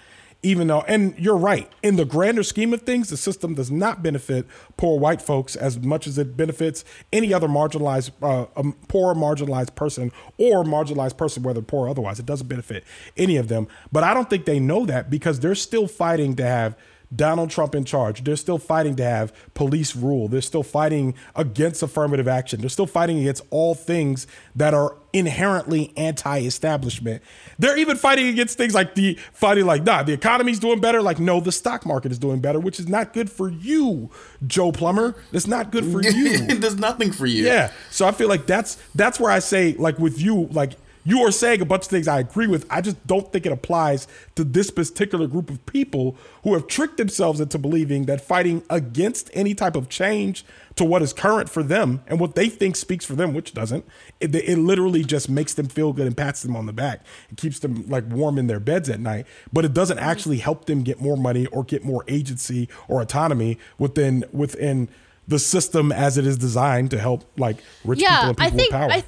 Speaker 1: Even though, and you're right, in the grander scheme of things, the system does not benefit poor white folks as much as it benefits any other marginalized, uh, um, poor marginalized person or marginalized person, whether poor or otherwise. It doesn't benefit any of them. But I don't think they know that because they're still fighting to have Donald Trump in charge. They're still fighting to have police rule. They're still fighting against affirmative action. They're still fighting against all things that are inherently anti-establishment. They're even fighting against things like the fighting like, nah, the economy's doing better. Like, no, the stock market is doing better, which is not good for you, Joe Plumber. It's not good for you.
Speaker 3: it does nothing for you.
Speaker 1: Yeah. So I feel like that's that's where I say like with you like you are saying a bunch of things I agree with. I just don't think it applies to this particular group of people who have tricked themselves into believing that fighting against any type of change to what is current for them and what they think speaks for them, which doesn't, it, it literally just makes them feel good and pats them on the back. It keeps them like warm in their beds at night, but it doesn't actually help them get more money or get more agency or autonomy within within the system as it is designed to help like rich people
Speaker 2: yeah
Speaker 1: and
Speaker 2: i
Speaker 1: people
Speaker 2: think
Speaker 1: with power.
Speaker 2: I,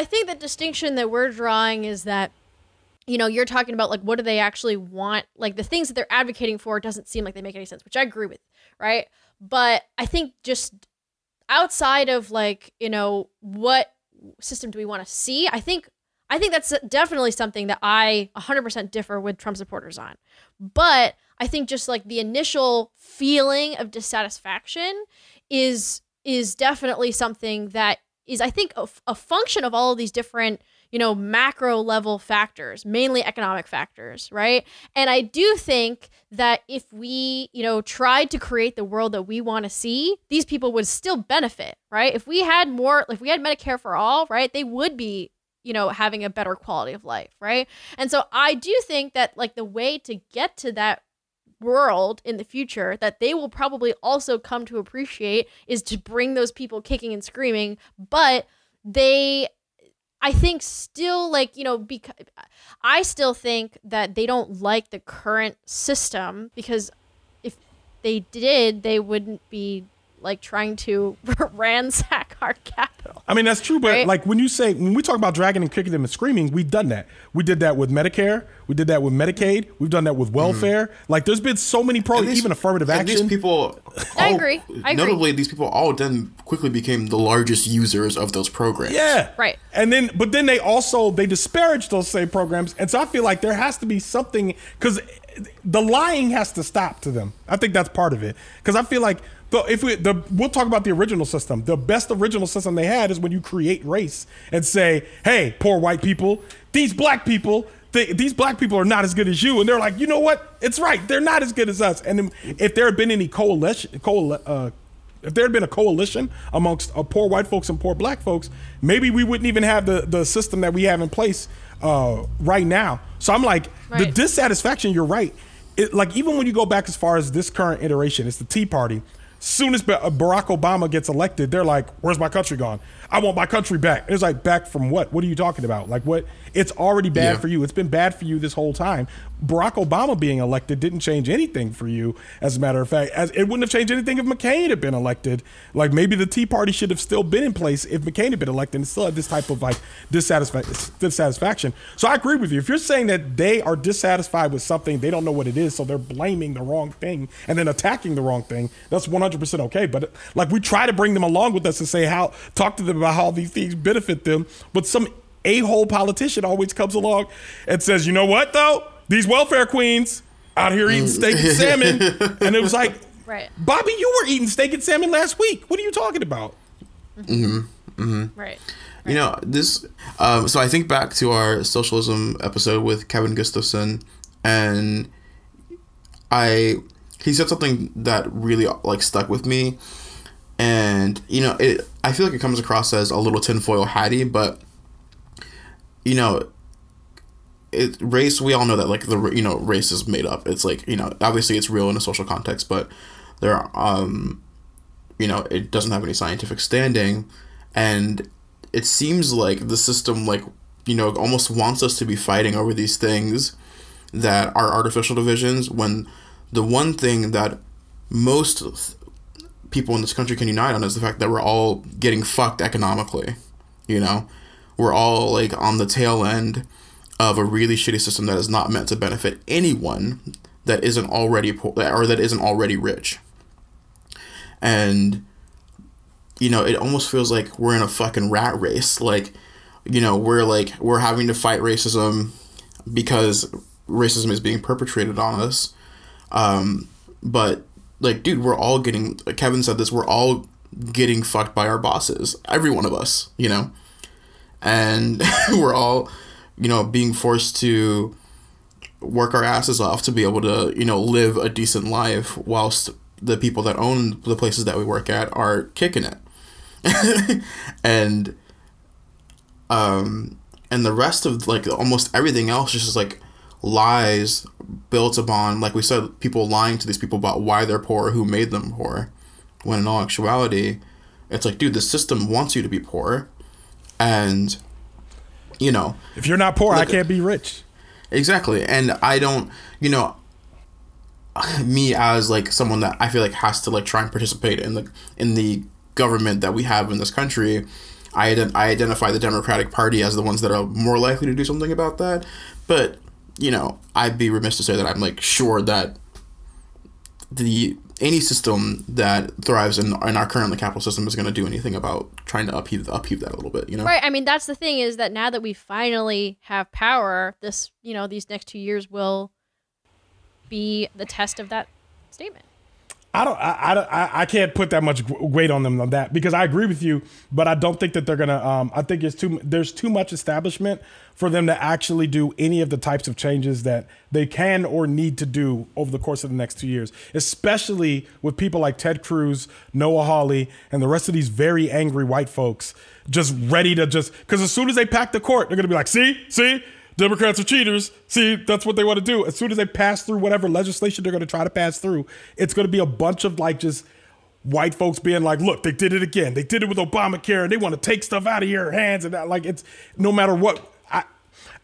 Speaker 2: I think the distinction that we're drawing is that you know you're talking about like what do they actually want? Like the things that they're advocating for doesn't seem like they make any sense which i agree with right? But i think just outside of like you know what system do we want to see i think i think that's definitely something that i 100% differ with trump supporters on. But i think just like the initial feeling of dissatisfaction is is definitely something that is I think a, function of all of these different you know macro level factors mainly economic factors right? And i do think that if we you know tried to create the world that we want to see these people would still benefit right? If we had more if we had medicare for all right they would be you know having a better quality of life right? And so i do think that like the way to get to that world in the future that they will probably also come to appreciate is to bring those people kicking and screaming. But they i think still like you know because i still think that they don't like the current system because if they did they wouldn't be like trying to ransack our capitol
Speaker 1: I mean, that's true, but
Speaker 2: Right?
Speaker 1: like when you say when we talk about dragging and kicking them and screaming, we've done that. We did that with Medicare. We did that with Medicaid. We've done that with welfare. Mm-hmm. Like, there's been so many programs,
Speaker 3: these-
Speaker 1: even affirmative action.
Speaker 3: These people,
Speaker 2: I agree. I agree.
Speaker 3: Notably, these people all then quickly became the largest users of those programs.
Speaker 1: yeah,
Speaker 2: Right.
Speaker 1: And then, but then they also they disparage those same programs, and so I feel like there has to be something because the lying has to stop to them. I think that's part of it because I feel like. The, if we the we'll talk about the original system. The best original system they had is when you create race and say, "Hey, poor white people, these black people, they, these black people are not as good as you," and they're like, "You know what? It's right. They're not as good as us." And if there had been any coalition, coal, uh, if there had been a coalition amongst uh, poor white folks and poor black folks, maybe we wouldn't even have the the system that we have in place uh, right now. So I'm like, the dissatisfaction. You're right. It, like even when you go back as far as this current iteration, it's the Tea Party. Soon as Barack Obama gets elected, they're like, "Where's my country gone? I want my country back." It's like back from what? What are you talking about? Like what? It's already bad
Speaker 3: Yeah.
Speaker 1: for you. It's been bad for you this whole time. Barack Obama being elected didn't change anything for you. As a matter of fact, as it wouldn't have changed anything if McCain had been elected. Like maybe the Tea Party should have still been in place if McCain had been elected and still had this type of like dissatisfa- dissatisfaction. So I agree with you. If you're saying that they are dissatisfied with something, they don't know what it is, so they're blaming the wrong thing and then attacking the wrong thing. That's 100% okay. But like we try to bring them along with us and say how talk to them about how these things benefit them, but some a-hole politician always comes along and says, "You know what though? These welfare queens out here eating steak and salmon." and it was like,
Speaker 2: Right.
Speaker 1: "Bobby, you were eating steak and salmon last week. What are you talking about?"
Speaker 2: mm-hmm mm-hmm Right.
Speaker 3: You know, this. Um, so I think back to our socialism episode with Kevin Gustafson, and I he said something that really like stuck with me, and you know, it. I feel like it comes across as a little tinfoil hatty, but you know, it race. We all know that like the you know race is made up. It's like you know obviously it's real in a social context, but there are um, you know, it doesn't have any scientific standing, and it seems like the system like you know almost wants us to be fighting over these things that are artificial divisions when the one thing that most people in this country can unite on is the fact that we're all getting fucked economically you know we're all like on the tail end of a really shitty system that is not meant to benefit anyone that isn't already poor or that isn't already rich and you know, it almost feels like we're in a fucking rat race. Like, you know, we're like we're having to fight racism because racism is being perpetrated on us. Um, but like, dude, we're all getting. Kevin said this. We're all getting fucked by our bosses. Every one of us, you know, and we're all, you know, being forced to work our asses off to be able to, you know, live a decent life whilst the people that own the places that we work at are kicking it. and um and the rest of like almost everything else just is like lies built upon like we said people lying to these people about why they're poor who made them poor when in all actuality it's like dude the system wants you to be poor and you know
Speaker 1: If you're not poor, I can't be rich.
Speaker 3: Exactly. And I don't, you know, me as like someone that I feel like has to like try and participate in the in the government that we have in this country, I ident- I identify the Democratic Party as the ones that are more likely to do something about that. But, you know, I'd be remiss to say that I'm like sure that the any system that thrives in, in our currently capital system is going to do anything about trying to upheave upheave that a little bit, you know.
Speaker 2: Right. I mean, that's the thing is that now that we finally have power, this, you know, these next two years will be the test of that statement.
Speaker 1: I don't. I, I, I can't put that much weight on them on that because I agree with you, but I don't think that they're gonna. Um, I think it's too. There's too much establishment for them to actually do any of the types of changes that they can or need to do over the course of the next two years. Especially with people like Ted Cruz, Noah Hawley, and the rest of these very angry white folks just ready to just because as soon as they pack the court, they're gonna be like, see, see. Democrats are cheaters. See, that's what they want to do. As soon as they pass through whatever legislation they're going to try to pass through, it's going to be a bunch of like just white folks being like, "Look, they did it again. They did it with Obamacare, and they want to take stuff out of your hands." And that, like, it's no matter what. I,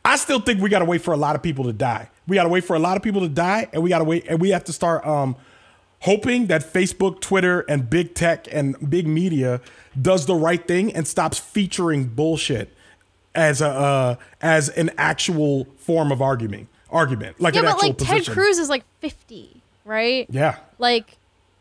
Speaker 1: I still think we got to wait for a lot of people to die. We got to wait for a lot of people to die, and we got to wait, and we have to start um, hoping that Facebook, Twitter, and big tech and big media does the right thing and stops featuring bullshit as a uh, as an actual form of argument. Argument like
Speaker 2: Yeah,
Speaker 1: an
Speaker 2: but
Speaker 1: actual
Speaker 2: like
Speaker 1: position.
Speaker 2: Ted Cruz is like 50, right?
Speaker 1: Yeah.
Speaker 2: Like,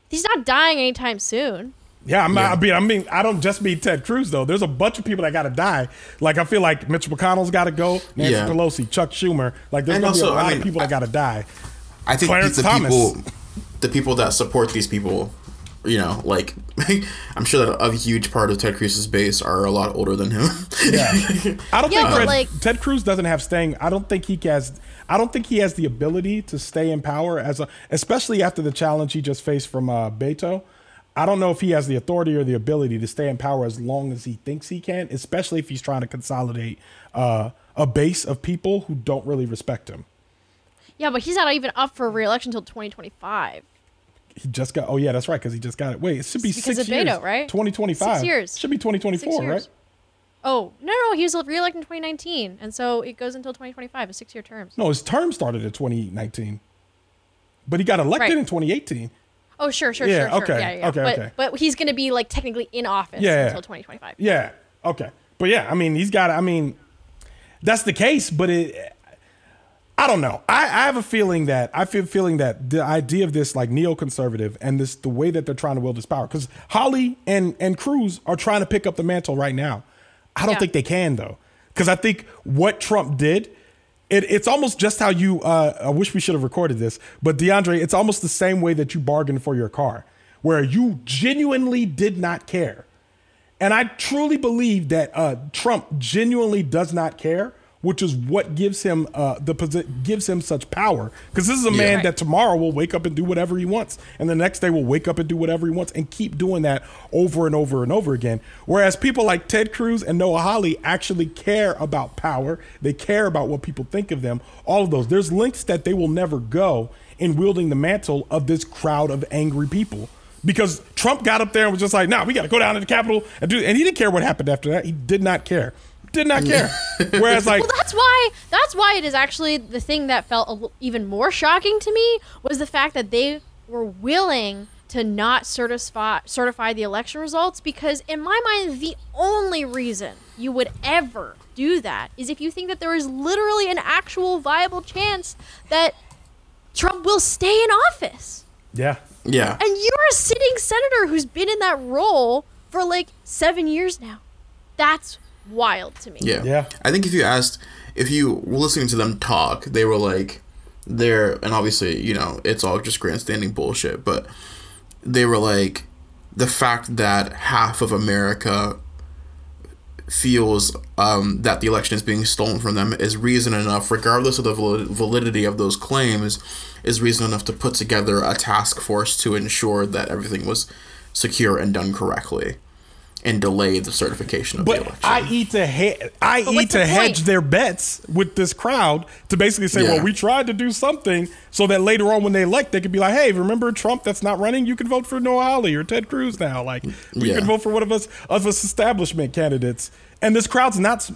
Speaker 2: he's not dying anytime soon.
Speaker 1: Yeah, I'm
Speaker 3: Yeah.
Speaker 1: I mean, I mean, I don't just mean Ted Cruz though. There's a bunch of people that got to die. Like I feel like Mitch McConnell's got to go, Nancy
Speaker 3: Yeah.
Speaker 1: Pelosi, Chuck Schumer. Like there's
Speaker 3: And
Speaker 1: gonna be a
Speaker 3: also, I
Speaker 1: lot
Speaker 3: mean,
Speaker 1: of people that got to die.
Speaker 3: I think
Speaker 1: Clarence
Speaker 3: the
Speaker 1: Thomas.
Speaker 3: people, the people that support these people, you know, like I'm sure that a huge part of Ted Cruz's base are a lot older than him.
Speaker 1: Yeah, I don't
Speaker 2: Yeah,
Speaker 1: think
Speaker 2: but,
Speaker 1: Ted,
Speaker 2: like-
Speaker 1: Ted Cruz doesn't have staying. I don't think he has. I don't think he has the ability to stay in power as a, especially after the challenge he just faced from uh, Beto. I don't know if he has the authority or the ability to stay in power as long as he thinks he can, especially if he's trying to consolidate uh, a base of people who don't really respect him.
Speaker 2: Yeah, but he's not even up for re-election until 2025.
Speaker 1: He just got. Oh yeah, that's right, because he just got it. Wait, it should be
Speaker 2: because
Speaker 1: six
Speaker 2: of
Speaker 1: years.
Speaker 2: Beto, right?
Speaker 1: Twenty twenty five.
Speaker 2: Six years.
Speaker 1: Should be twenty twenty four,
Speaker 2: years.
Speaker 1: right?
Speaker 2: Oh no, no, he was reelected in 2019, and so it goes until 2025, a six-year term.
Speaker 1: No, his term started in twenty nineteen, but he got elected
Speaker 2: Right.
Speaker 1: in twenty eighteen.
Speaker 2: Oh sure, sure,
Speaker 1: Yeah,
Speaker 2: sure, sure.
Speaker 1: okay,
Speaker 2: Yeah, yeah.
Speaker 1: okay,
Speaker 2: but,
Speaker 1: okay.
Speaker 2: But he's going to be like technically in office
Speaker 1: Yeah.
Speaker 2: until 2025.
Speaker 1: Yeah. Okay. But yeah, I mean, he's got. I mean, that's the case. But it. I don't know. I, I have a feeling that I feel feeling that the idea of this like neoconservative and this the way that they're trying to wield this power because Hawley and and Cruz are trying to pick up the mantle right now. I don't
Speaker 2: Yeah.
Speaker 1: think they can though because I think what Trump did. It, it's almost just how you. Uh, I wish we should have recorded this, but DeAndre, it's almost the same way that you bargained for your car, where you genuinely did not care. And I truly believe that uh, Trump genuinely does not care, which is what gives him uh, the posi- gives him such power. Because this is a man that tomorrow will wake up and do whatever he wants, and the next day will wake up and do whatever he wants, and keep doing that over and over and over again. Whereas people like Ted Cruz and Noah Hawley actually care about power. They care about what people think of them. All of those. There's lengths that they will never go in wielding the mantle of this crowd of angry people because Trump got up there and was just like, "Nah, we got to go down to the Capitol and do." And he didn't care what happened after that. He did not care. Did not care. Whereas, like,
Speaker 2: Well, that's why that's why it is actually the thing that felt a l- even more shocking to me was the fact that they were willing to not certify certify the election results because in my mind the only reason you would ever do that is if you think that there is literally an actual viable chance that Trump will stay in office.
Speaker 1: yeah,
Speaker 3: Yeah.
Speaker 2: And you're a sitting senator who's been in that role for like 7 years now. That's wild to me.
Speaker 3: Yeah.
Speaker 1: Yeah.
Speaker 3: I think if you asked, if you were listening to them talk, they were like, they're, and obviously, you know, it's all just grandstanding bullshit, but they were like, the fact that half of America feels um, that the election is being stolen from them is reason enough, regardless of the validity of those claims, is reason enough to put together a task force to ensure that everything was secure and done correctly and delay the certification of the
Speaker 1: but
Speaker 3: election.
Speaker 1: I.e. to he- I.e.
Speaker 2: what's
Speaker 1: to
Speaker 2: the
Speaker 1: hedge their bets with this crowd to basically say,
Speaker 3: Yeah.
Speaker 1: "Well, we tried to do something so that later on when they elect, they could be like, hey, remember Trump that's not running? You can vote for Noah Hawley or Ted Cruz now. Like, we
Speaker 3: Yeah.
Speaker 1: can vote for one of us of us establishment candidates." And this crowd's not.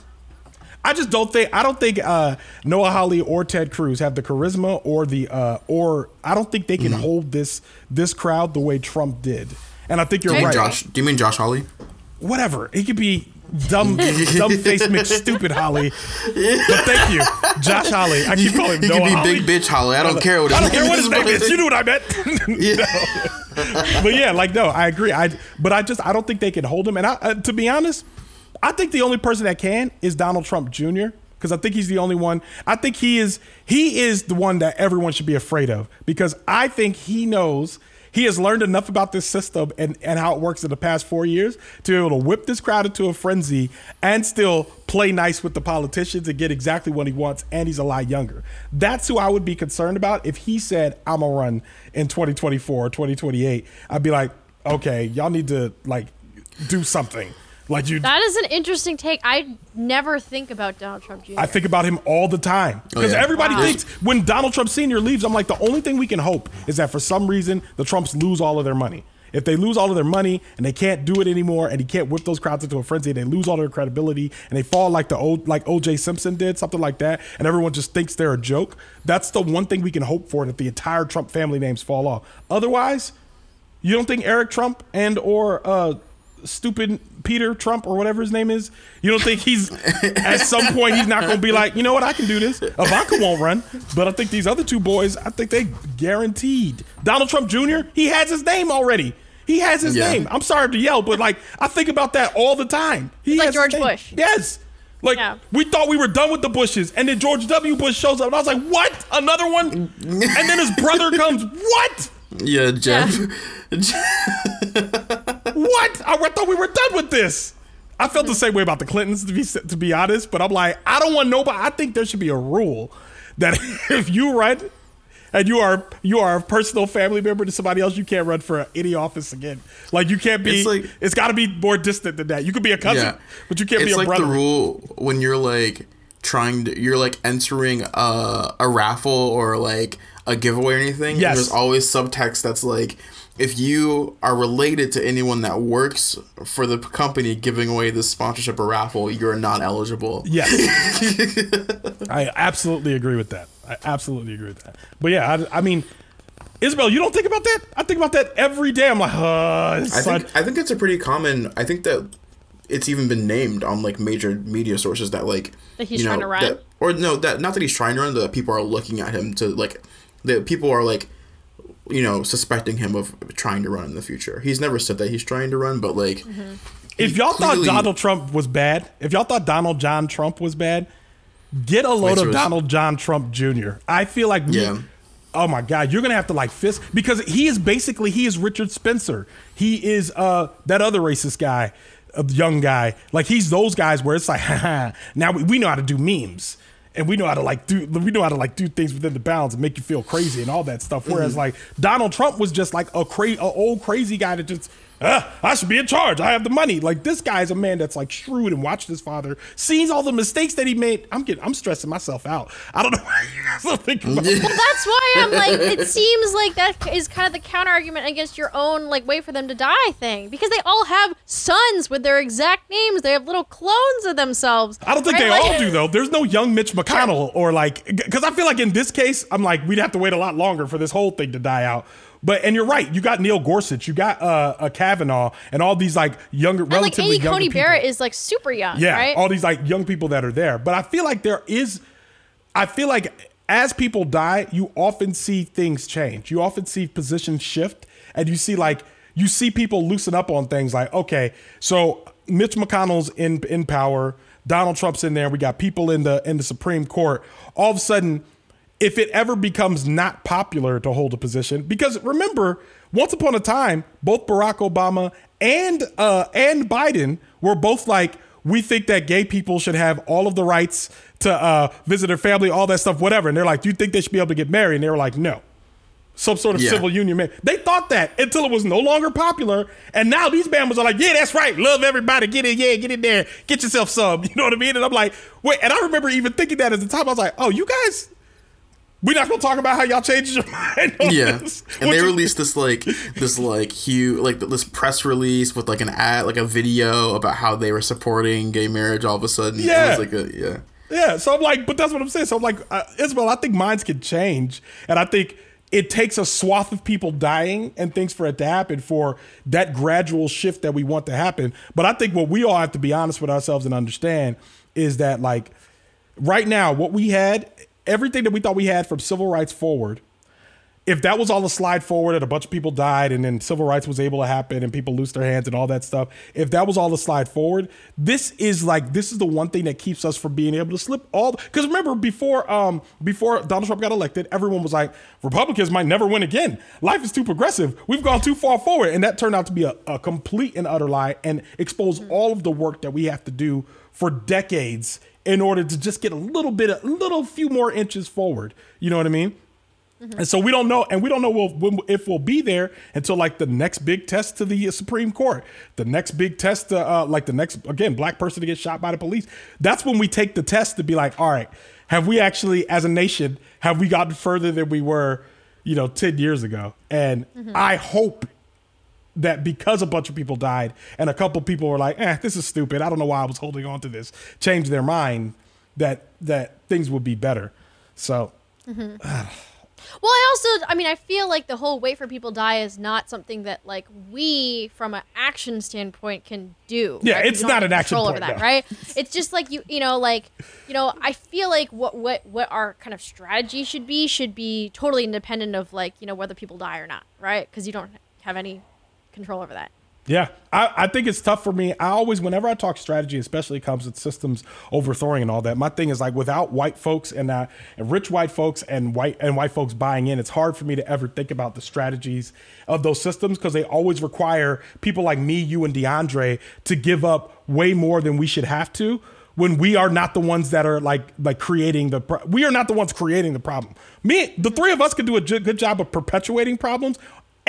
Speaker 1: I just don't think I don't think uh, Noah Hawley or Ted Cruz have the charisma or the uh, or I don't think they can
Speaker 3: Mm-hmm.
Speaker 1: hold this this crowd the way Trump did. And I think you're
Speaker 2: I
Speaker 1: right.
Speaker 3: Josh, do you mean Josh Hawley?
Speaker 1: Whatever. He could be dumb dumb face McStupid Hawley. But thank you. Josh Hawley. I keep calling him
Speaker 3: He
Speaker 1: Noah
Speaker 3: could be
Speaker 1: Hawley.
Speaker 3: Big Bitch Hawley. I don't care what his
Speaker 1: I don't
Speaker 3: name
Speaker 1: care what
Speaker 3: is.
Speaker 1: his name is. You knew what I meant.
Speaker 3: Yeah.
Speaker 1: but yeah, like no, I agree. I but I just I don't think they can hold him. And I, uh, to be honest, I think the only person that can is Donald Trump Jr. because I think he's the only one. I think he is he is the one that everyone should be afraid of because I think he knows. He has learned enough about this system and, and how it works in the past four years to be able to whip this crowd into a frenzy and still play nice with the politicians and get exactly what he wants. And he's a lot younger. That's who I would be concerned about if he said, I'm going to run in 2024 or 2028. I'd be like, okay, y'all need to like do something. Like you,
Speaker 2: That is an interesting take. I never think about Donald Trump Jr.
Speaker 1: I think about him all the time because
Speaker 3: Oh, yeah.
Speaker 1: everybody
Speaker 2: Wow.
Speaker 1: thinks when Donald Trump Sr. leaves, I'm like, the only thing we can hope is that for some reason the Trumps lose all of their money. If they lose all of their money and they can't do it anymore, and he can't whip those crowds into a frenzy, they lose all their credibility, and they fall like the old like O.J. Simpson did, something like that, and everyone just thinks they're a joke. That's the one thing we can hope for that the entire Trump family names fall off. Otherwise, you don't think Eric Trump and or uh, stupid Peter Trump or whatever his name is? You don't think he's at some point he's not going to be like, you know what, I can do this. Ivanka won't run, but I think these other two boys, I think they guaranteed. Donald Trump Jr. He has his name already. He has his
Speaker 3: Yeah.
Speaker 1: name. I'm sorry to yell, but like I think about that all the time. He
Speaker 2: like
Speaker 1: has his
Speaker 2: George
Speaker 1: name.
Speaker 2: Bush.
Speaker 1: Yes. Like
Speaker 2: Yeah.
Speaker 1: we thought we were done with the Bushes, and then George W. Bush shows up, and I was like, "What? Another one?" and then his brother comes. What?
Speaker 3: Yeah, Jeb.
Speaker 1: What? I thought we were done with this. I felt the same way about the Clintons, to be to be honest. But I'm like, I don't want nobody. I think there should be a rule that if you run and you are you are a personal family member to somebody else, you can't run for any office again. Like you can't be.
Speaker 3: It's like-
Speaker 1: it's got to be more distant than that. You could be a cousin,
Speaker 3: yeah.
Speaker 1: but you can't
Speaker 3: it's
Speaker 1: be a
Speaker 3: like
Speaker 1: brother.
Speaker 3: the rule when you're like trying to, you're like entering a, a raffle or like a giveaway or anything.
Speaker 1: Yes.
Speaker 3: There's always subtext that's like, if you are related to anyone that works for the company giving away this sponsorship or raffle, you're not eligible.
Speaker 1: Yes. I absolutely agree with that. I absolutely agree with that. But yeah, I, I mean, Isabel, you don't think about that? I think about that every day. I'm like, uh,
Speaker 3: I think I think it's a pretty common. I think that it's even been named on like major media sources that like
Speaker 2: That he's
Speaker 3: you know,
Speaker 2: trying to run?
Speaker 3: that- or no, that not that he's trying to run. That people are looking at him to like that people are like you know suspecting him of trying to run in the future. He's never said that he's trying to run, but like
Speaker 2: Mm-hmm.
Speaker 1: if y'all
Speaker 3: clearly-
Speaker 1: thought Donald Trump was bad, if y'all thought Donald John Trump was bad, get a load of
Speaker 3: is-
Speaker 1: Donald John Trump Jr. I feel like we, Oh my God, you're gonna have to like fist because he is basically he is Richard Spencer. He is uh that other racist guy, a young guy. Like he's those guys where it's like, now we, we know how to do memes. And we know how to like do we know how to like do things within the bounds and make you feel crazy and all that stuff. Whereas mm-hmm. like Donald Trump was just like a crazy, old crazy guy that just ah, I should be in charge. I have the money. Like this guy's a man that's like shrewd and watched his father, sees all the mistakes that he made. I'm getting I'm stressing myself out. I don't know why you guys don't think about that.
Speaker 2: That's why I'm like, it seems like that is kind of the counter argument against your own like wait for them to die thing because they all have sons with their exact names. They have little clones of themselves.
Speaker 1: I don't think
Speaker 2: right?
Speaker 1: they
Speaker 2: Like-
Speaker 1: all do though. There's no young Mitch McConnell or like because I feel like in this case, I'm like we'd have to wait a lot longer for this whole thing to die out. But and you're right, you got Neil Gorsuch, you got uh, a Kavanaugh, and all these like younger,
Speaker 2: And like
Speaker 1: relatively
Speaker 2: Amy
Speaker 1: younger
Speaker 2: Coney
Speaker 1: people.
Speaker 2: Barrett is like super young,
Speaker 1: Yeah,
Speaker 2: right?
Speaker 1: all these like young people that are there. But I feel like there is, I feel like as people die, you often see things change. You often see positions shift, and you see like you see people loosen up on things. Like okay, so Mitch McConnell's in in power, Donald Trump's in there. We got people in the in the Supreme Court. All of a sudden. If it ever becomes not popular to hold a position, because remember, once upon a time, both Barack Obama and uh, and Biden were both like, we think that gay people should have all of the rights to uh, visit their family, all that stuff, whatever. And they're like, do you think they should be able to get married? And they were like, no. Some sort of
Speaker 3: Yeah.
Speaker 1: civil union. Man. They thought that until it was no longer popular. And now these bammers are like, yeah, that's right. Love everybody. Get in, yeah, get in there. Get yourself some. You know what I mean? And I'm like, wait. And I remember even thinking that at the time. I was like, oh, you guys, we're not to talk about how y'all changed your mind.
Speaker 3: Yeah,
Speaker 1: this.
Speaker 3: and they released this like this like huge like this press release with like an ad like a video about how they were supporting gay marriage. All of a sudden,
Speaker 1: Yeah.
Speaker 3: it was like a yeah.
Speaker 1: Yeah, so I'm like, but that's what I'm saying. So I'm like, uh, Isabel, I think minds can change, and I think it takes a swath of people dying and things for it to happen for that gradual shift that we want to happen. But I think what we all have to be honest with ourselves and understand is that like right now, what we had, everything that we thought we had from civil rights forward, if that was all a slide forward and a bunch of people died and then civil rights was able to happen and people loosed their hands and all that stuff, if that was all the slide forward, this is like this is the one thing that keeps us from being able to slip all because remember before um before Donald Trump got elected, everyone was like, Republicans might never win again. Life is too progressive. We've gone too far forward. And that turned out to be a, a complete and utter lie and expose all of the work that we have to do for decades in order to just get a little bit, a little few more inches forward. You know what I mean? And so we don't know, and we don't know we'll, if we'll be there until like the next big test to the Supreme Court, the next big test, to, uh, like the next again black person to get shot by the police. That's when we take the test to be like, all right, have we actually, as a nation, have we gotten further than we were, you know, ten years ago? And I hope that because a bunch of people died and a couple people were like, eh, this is stupid. I don't know why I was holding on to this. Change their mind that that things would be better. So
Speaker 2: Well, I also, I mean, I feel like the whole wait for people die is not something that like we, from an action standpoint, can do.
Speaker 1: Yeah,
Speaker 2: right?
Speaker 1: it's
Speaker 2: don't
Speaker 1: an action point,
Speaker 2: over that,
Speaker 1: no.
Speaker 2: right? It's just like you, you know, like you know, I feel like what what what our kind of strategy should be should be totally independent of like you know whether people die or not, right? Because you don't have any control over that.
Speaker 1: Yeah, I, I think it's tough for me. I always, whenever I talk strategy, especially comes with systems overthrowing and all that. My thing is like without white folks and, uh, and rich white folks and white and white folks buying in, it's hard for me to ever think about the strategies of those systems because they always require people like me, you, and DeAndre to give up way more than we should have to when we are not the ones that are like like creating the pro- we are not the ones creating the problem. Me, the three of us could do a good job of perpetuating problems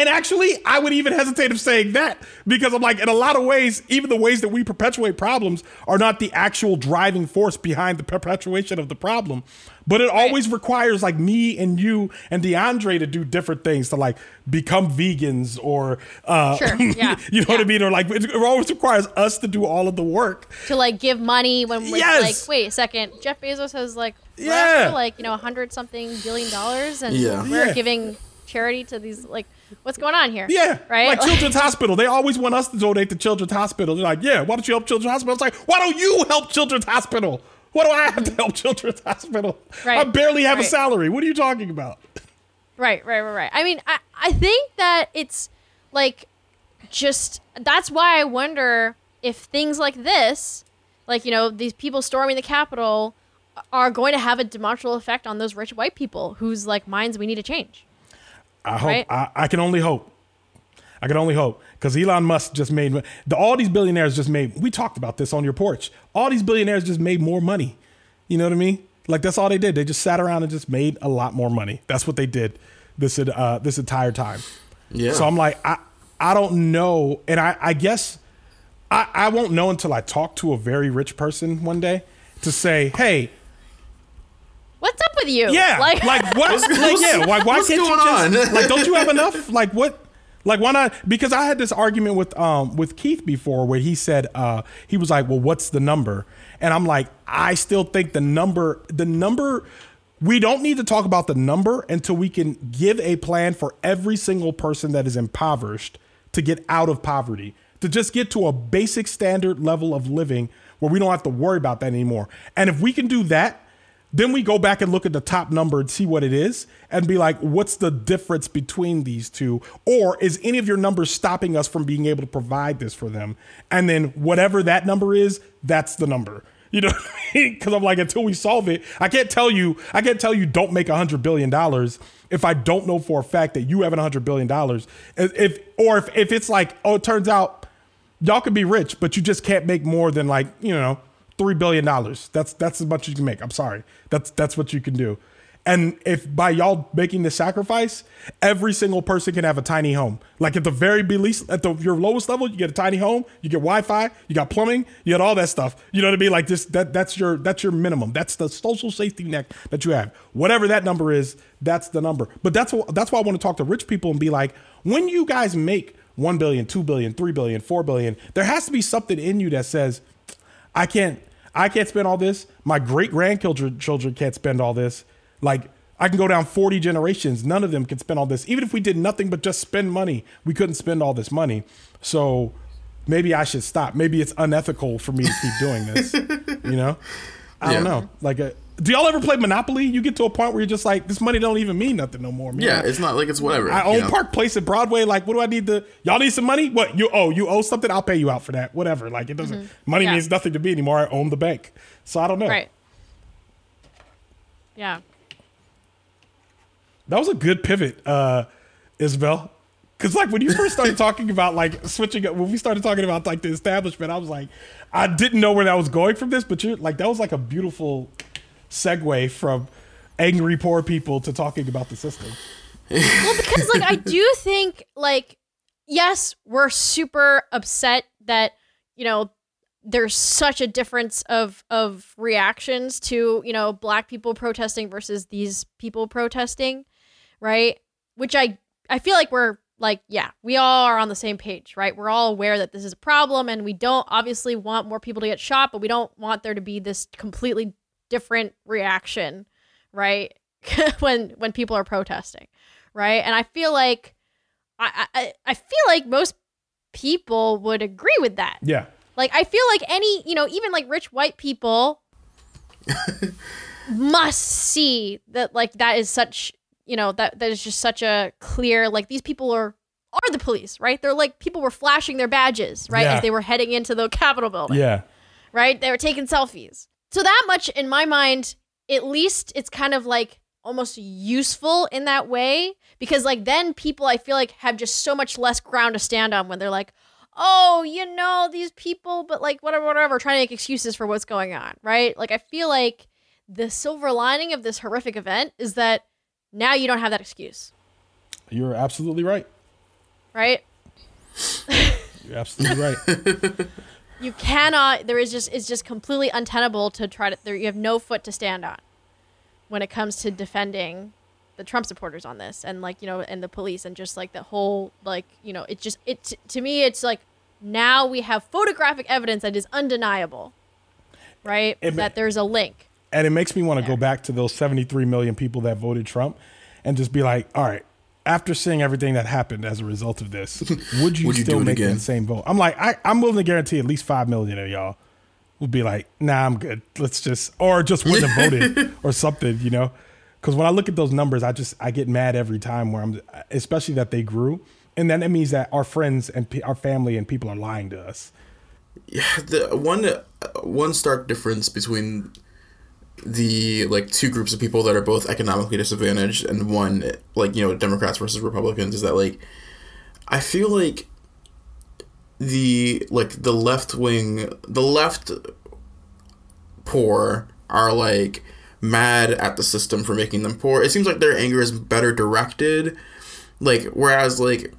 Speaker 1: And actually, I would even hesitate of saying that because I'm like, in a lot of ways, even the ways that we perpetuate problems are not the actual driving force behind the perpetuation of the problem. But it always requires like me and you and DeAndre to do different things to like become vegans or, uh,
Speaker 2: Sure, yeah,
Speaker 1: you know what I mean? Or like, it always requires us to do all of the work.
Speaker 2: to like give money when we're
Speaker 1: Yes.
Speaker 2: like, wait a second, Jeff Bezos has like
Speaker 1: Yeah.
Speaker 2: like you know a hundred something billion dollars, and
Speaker 3: Yeah.
Speaker 2: we're
Speaker 1: Yeah.
Speaker 2: giving charity to these like what's going on here?
Speaker 1: Yeah,
Speaker 2: right.
Speaker 1: Like Children's Hospital, they always want us to donate to Children's Hospital. They're like, yeah, why don't you help Children's Hospital? It's like, why don't you help Children's Hospital? Why do I have to help Children's Hospital?
Speaker 2: Right,
Speaker 1: I barely have a salary. What are you talking about?
Speaker 2: Right, right, right, right. I mean, I, I think that it's like just that's why I wonder if things like this, like, you know, these people storming the Capitol, uh, are going to have a demonstrable effect on those rich white people whose like minds we need to change.
Speaker 1: I hope.
Speaker 2: Right.
Speaker 1: I, I can only hope. I can only hope because Elon Musk just made the, all these billionaires just made. We talked about this on your porch. All these billionaires just made more money. You know what I mean? Like that's all they did. They just sat around and just made a lot more money. That's what they did this uh, this entire time.
Speaker 3: Yeah.
Speaker 1: So I'm like, I I don't know, and I I guess I I won't know until I talk to a very rich person one day to say, hey,
Speaker 2: What's up with you?
Speaker 1: yeah, like, what?
Speaker 3: What's-
Speaker 1: like,
Speaker 3: what's-
Speaker 1: yeah, why, why
Speaker 3: what's
Speaker 1: can't you
Speaker 3: going
Speaker 1: just
Speaker 3: on?
Speaker 1: like? Don't you have enough? Like what? Like why not? Because I had this argument with um with Keith before where he said uh he was like, well, what's the number? And I'm like, I still think the number the number. We don't need to talk about the number until we can give a plan for every single person that is impoverished to get out of poverty, to just get to a basic standard level of living where we don't have to worry about that anymore. And if we can do that, then we go back and look at the top number and see what it is and be like, what's the difference between these two? Or is any of your numbers stopping us from being able to provide this for them? And then whatever that number is, that's the number. You know what I? Because I'm like, until we solve it, I can't tell you, I can't tell you don't make a hundred billion dollars if I don't know for a fact that you have a hundred billion dollars. If or if, if it's like, oh, it turns out y'all could be rich, but you just can't make more than like, you know, three billion dollars. That's that's as much as you can make. I'm sorry. That's that's what you can do. And if by y'all making the sacrifice, every single person can have a tiny home. Like at the very least, at the your lowest level, you get a tiny home, you get Wi-Fi, you got plumbing, you got all that stuff. You know what I mean? Like this, that that's your that's your minimum. That's the social safety net that you have. Whatever that number is, that's the number. But that's what that's why I want to talk to rich people and be like, when you guys make 1 billion, 2 billion, 3 billion, 4 billion, there has to be something in you that says, I can't I can't spend all this. My great grandchildren children can't spend all this. Like I can go down 40 generations. None of them can spend all this. Even if we did nothing but just spend money, we couldn't spend all this money. So maybe I should stop. Maybe it's unethical for me to keep doing this. you know? I don't know. Like uh do y'all ever play Monopoly? You get to a point where you're just like, this money don't even mean nothing no more. Man.
Speaker 3: yeah, it's not like it's whatever.
Speaker 1: I
Speaker 3: you
Speaker 1: own
Speaker 3: know?
Speaker 1: Park Place at Broadway. Like, what do I need to? Y'all need some money? What you owe? You owe something? I'll pay you out for that. Whatever. Like, it doesn't. Money
Speaker 2: Yeah.
Speaker 1: means nothing to me anymore. I own the bank, so I don't know.
Speaker 2: Right. Yeah.
Speaker 1: That was a good pivot, uh, Isabel. Because like when you first started talking about like switching up, when we started talking about like the establishment, I was like, I didn't know where that was going from this, but you're like that was like a beautiful segue from angry poor people to talking about the system.
Speaker 2: Well, because like I do think like yes, we're super upset that you know there's such a difference of of reactions to you know black people protesting versus these people protesting, right? Which I I feel like we're like yeah we all are on the same page right we're all aware that this is a problem and we don't obviously want more people to get shot but we don't want there to be this completely different reaction right when when people are protesting right and i feel like I, I i feel like most people would agree with that
Speaker 1: Yeah.
Speaker 2: like i feel like any you know even like rich white people must see that like that is such you know that that is just such a clear like these people are are the police right they're like people were flashing their badges right
Speaker 1: Yeah.
Speaker 2: as they were heading into the capitol building
Speaker 1: Yeah.
Speaker 2: right? They were taking selfies. So that much in my mind, at least it's kind of like almost useful in that way because like then people I feel like have just so much less ground to stand on when they're like, "Oh, you know, these people, but like whatever whatever trying to make excuses for what's going on," right? Like I feel like the silver lining of this horrific event is that now you don't have that excuse.
Speaker 1: You're absolutely right.
Speaker 2: right?
Speaker 1: You're absolutely right.
Speaker 2: You cannot. There is just it's just completely untenable to try to. There, you have no foot to stand on when it comes to defending the Trump supporters on this, and like you know, and the police, and just like the whole like you know, it just it to me, it's like now we have photographic evidence that is undeniable, right?
Speaker 1: It
Speaker 2: that there's a link.
Speaker 1: and it makes me want to go back to those 73 million people that voted Trump and just be like, all right, after seeing everything that happened as a result of this, would you
Speaker 3: Would you
Speaker 1: still make
Speaker 3: again?
Speaker 1: that same vote? I'm like, I, I'm willing to guarantee at least 5 million of y'all would be like, nah, I'm good. Let's just, or just wouldn't have voted or something, you know? Because when I look at those numbers, I just, I get mad every time where I'm, especially that they grew. And then it means that our friends and pe- our family and people are lying to us.
Speaker 3: Yeah, the one one stark difference between the like two groups of people that are both economically disadvantaged and one like you know Democrats versus Republicans is that like I feel like the like the left wing the left poor are like mad at the system for making them poor. It seems like their anger is better directed like whereas like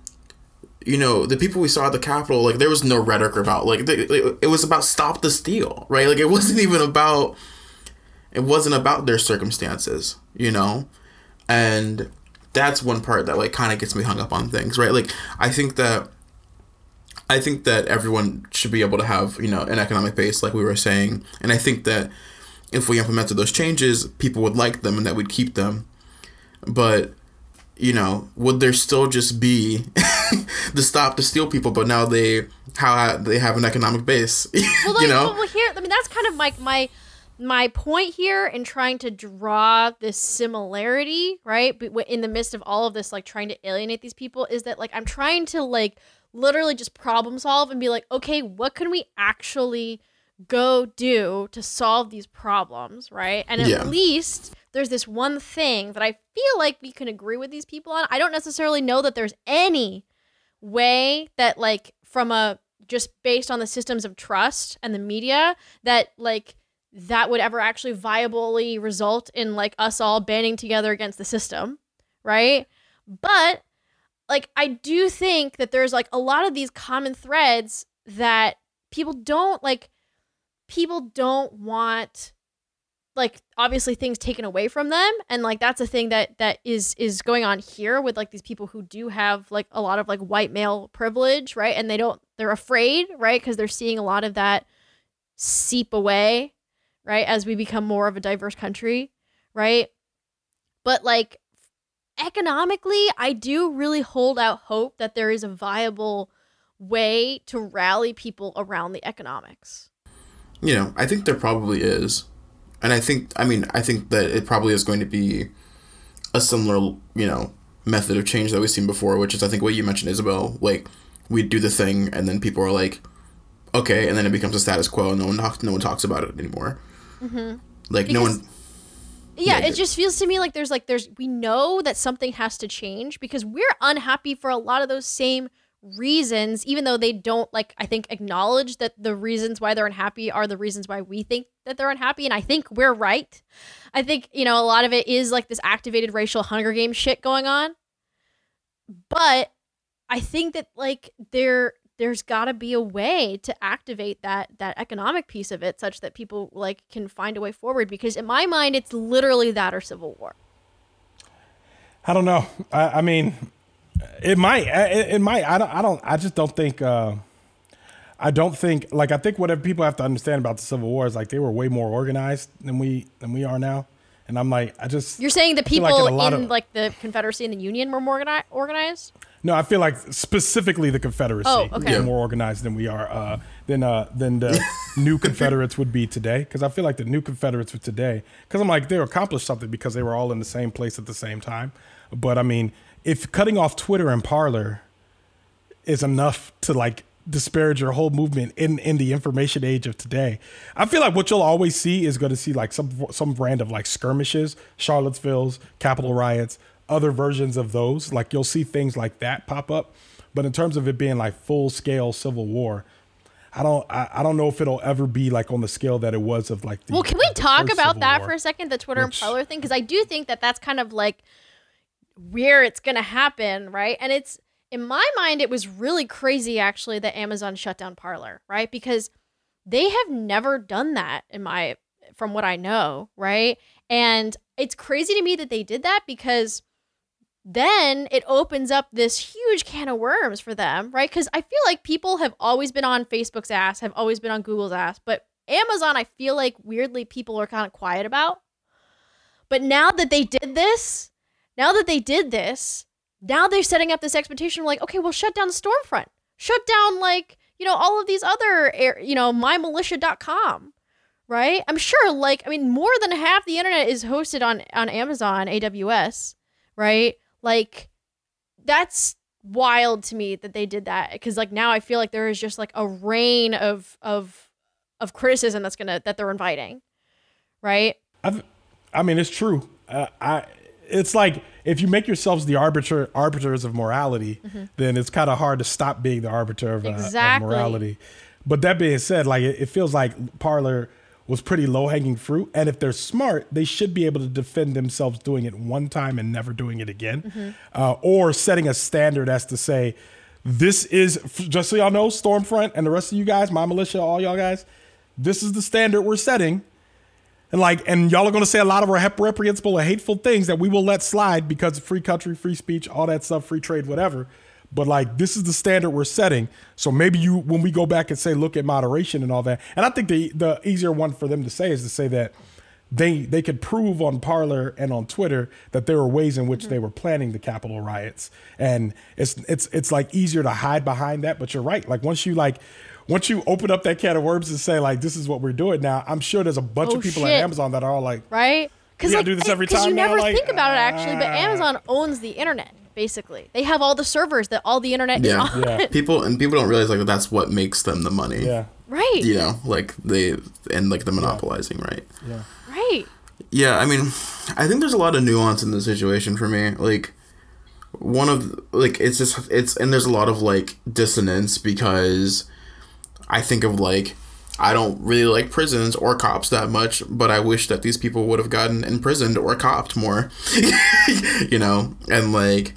Speaker 3: you know the people we saw at the capitol like there was no rhetoric about like they, it it was about stop the steal right like it wasn't even about it wasn't about their circumstances you know? And that's one part that like kind of gets me hung up on things right? Like i think that i think that everyone should be able to have you know an economic base like we were saying. And i think that if we implemented those changes people would like them and that we'd keep them. But you know, would there still just be the stop to steal people, but now they how they have an economic base,
Speaker 2: Well, like,
Speaker 3: you know?
Speaker 2: well, here, I mean, that's kind of like my my point here in trying to draw this similarity, right? In the midst of all of this, like trying to alienate these people, is that like I'm trying to like literally just problem solve and be like, okay, what can we actually go do to solve these problems, right? And at
Speaker 3: Yeah.
Speaker 2: least there's this one thing that I feel like we can agree with these people on. I don't necessarily know that there's any way that like from a just based on the systems of trust and the media that like that would ever actually viably result in like us all banding together against the system, right? But like I do think that there's like a lot of these common threads that people don't like people don't want like obviously things taken away from them. And like that's a thing that that is is going on here with like these people who do have like a lot of like white male privilege right? And they don't they're afraid right? Because they're seeing a lot of that seep away right as we become more of a diverse country right but like economically i do really hold out hope that there is a viable way to rally people around the economics
Speaker 3: You know, I think there probably is, and I think I mean I think that it probably is going to be a similar you know method of change that we've seen before, which is I think what you mentioned, Isabel. Like we do the thing, and then people are like, okay, and then it becomes a status quo, and no one talks, no one talks about it anymore. Mm-hmm. Like no one.
Speaker 2: yeah,
Speaker 3: Yeah,
Speaker 2: it just feels to me like there's like there's we know that something has to change because we're unhappy for a lot of those same reasons even though they don't like i think acknowledge that the reasons why they're unhappy are the reasons why we think that they're unhappy and i think we're right i think you know a lot of it is like this activated racial hunger game shit going on but i think that like there there's got to be a way to activate that that economic piece of it such that people like can find a way forward because in my mind it's literally that or civil war
Speaker 1: I don't know. I, I mean, it might. It, it might. I don't. I don't. I just don't think. Uh, I don't think. Like I think whatever people have to understand about the Civil War is like they were way more organized than we than we are now. And I'm like, I just.
Speaker 2: you're saying the people
Speaker 1: like in
Speaker 2: in
Speaker 1: of-
Speaker 2: like the confederacy and the union were more organized
Speaker 1: No, I feel like specifically the Confederacy
Speaker 2: Oh, okay.
Speaker 1: is more organized than we are. Uh, than uh, than the new Confederates would be today. Because I feel like the new Confederates of today. Because I'm like they accomplished something because they were all in the same place at the same time. But I mean, if cutting off Twitter and Parler is enough to like disparage your whole movement in in the information age of today. I feel like what you'll always see is going to see like some some brand of like skirmishes, Charlottesville's, Capitol riots, other versions of those. Like you'll see things like that pop up. But in terms of it being like full scale civil war, I don't I, I don't know if it'll ever be like on the scale that it was of like the
Speaker 2: well can we talk about that
Speaker 1: War.
Speaker 2: for a second the twitter
Speaker 1: which-
Speaker 2: and Parler thing because i do think that that's kind of like where it's gonna happen right and it's in my mind, it was really crazy actually that Amazon shut down Parler, right? Because they have never done that in my from what I know, right? And it's crazy to me that they did that because then it opens up this huge can of worms for them, right? Because I feel like people have always been on Facebook's ass, have always been on Google's ass, but Amazon, I feel like weirdly people are kind of quiet about. But now that they did this, now that they did this, now they're setting up this expectation like, okay, we'll shut down Stormfront, shut down like, you know, all of these other, you know, mymilitia.com, right? I'm sure, like, I mean, more than half the internet is hosted on on Amazon AWS, right? Like, that's wild to me that they did that because like now I feel like there is just like a rain of of of criticism that's gonna that they're inviting, right?
Speaker 1: I've, I mean, it's true. Uh, I it's like if you make yourselves the arbiter arbiters of morality, mm-hmm. then it's kind of hard to stop being the arbiter of, exactly. uh, of morality. But that being said, like it, it feels like Parler was pretty low hanging fruit, and if they're smart, they should be able to defend themselves doing it one time and never doing it again, mm-hmm. uh, or setting a standard as to say, this is just so y'all know, Stormfront and the rest of you guys, my militia, all y'all guys, this is the standard we're setting and like, and y'all are going to say a lot of reprehensible or hateful things that we will let slide because of free country, free speech, all that stuff, free trade, whatever. But like, this is the standard we're setting. So maybe you, when we go back and say, look at moderation and all that. And I think the the easier one for them to say is to say that they they could prove on Parler and on Twitter that there were ways in which mm-hmm. they were planning the Capitol riots, and it's it's it's like easier to hide behind that. But you're right. Like once you like once you open up that can of worms and say like this is what we're doing now, I'm sure there's a bunch oh, of people shit. at Amazon that are all like,
Speaker 2: right?
Speaker 1: Because like, do this every time.
Speaker 2: you
Speaker 1: now?
Speaker 2: never
Speaker 1: like,
Speaker 2: think about it actually, but Amazon owns the internet. Basically, they have all the servers that all the internet
Speaker 3: yeah.
Speaker 2: is on.
Speaker 3: Yeah. People and people don't realize like that's what makes them the money.
Speaker 1: Yeah.
Speaker 2: Right.
Speaker 3: You know, like they and like the monopolizing, yeah. right?
Speaker 1: Yeah.
Speaker 2: Right.
Speaker 3: Yeah, I mean, I think there's a lot of nuance in the situation for me. Like one of like it's just it's and there's a lot of like dissonance because I think of like I don't really like prisons or cops that much, but I wish that these people would have gotten imprisoned or copped more. you know, and like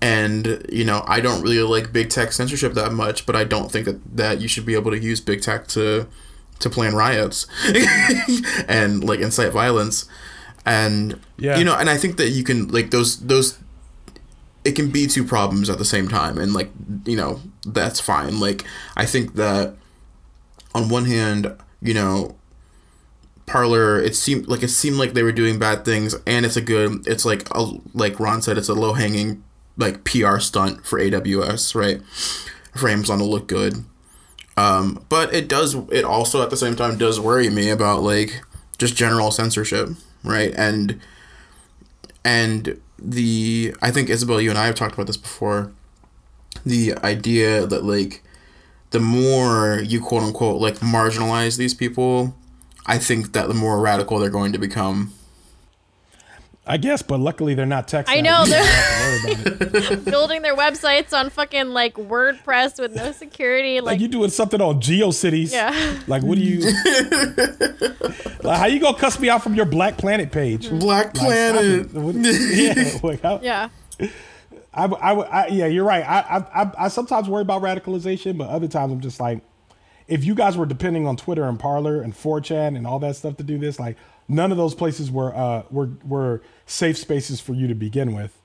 Speaker 3: and you know, I don't really like big tech censorship that much, but I don't think that that you should be able to use big tech to to plan riots and like incite violence. And yeah. you know, and I think that you can like those those it can be two problems at the same time and like you know that's fine like i think that on one hand you know Parler it seemed like it seemed like they were doing bad things and it's a good it's like a, like ron said it's a low hanging like pr stunt for aws right for amazon to look good um but it does it also at the same time does worry me about like just general censorship right and and the I think Isabel, you and I have talked about this before. The idea that like the more you quote unquote like marginalize these people, I think that the more radical they're going to become.
Speaker 1: I guess, but luckily they're not tech.
Speaker 2: I know they're building their websites on fucking like WordPress with no security. Like,
Speaker 1: like you doing something on GeoCities.
Speaker 2: Yeah.
Speaker 1: Like what do you? like, how you gonna cuss me out from your Black Planet page?
Speaker 3: Black Planet.
Speaker 1: Like, yeah. Like, how,
Speaker 2: yeah.
Speaker 1: I, I, I, yeah, you're right. I, I, I sometimes worry about radicalization, but other times I'm just like, if you guys were depending on Twitter and Parler and 4chan and all that stuff to do this, like none of those places were uh, were were safe spaces for you to begin with,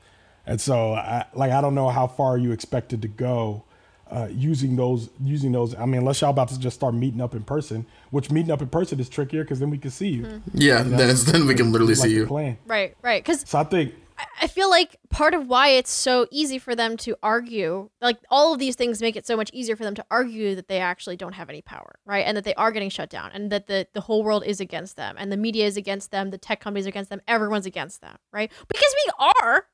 Speaker 1: and so I, like I don't know how far you expected to go. Uh, using those, using those. I mean, unless y'all about to just start meeting up in person, which meeting up in person is trickier because then we can see you. Mm-hmm.
Speaker 3: Yeah, you know? then, then we can literally like see you. Plan.
Speaker 2: Right, right. Because
Speaker 1: so I think
Speaker 2: I feel like part of why it's so easy for them to argue, like all of these things make it so much easier for them to argue that they actually don't have any power, right? And that they are getting shut down and that the, the whole world is against them and the media is against them, the tech companies are against them, everyone's against them, right? Because we are,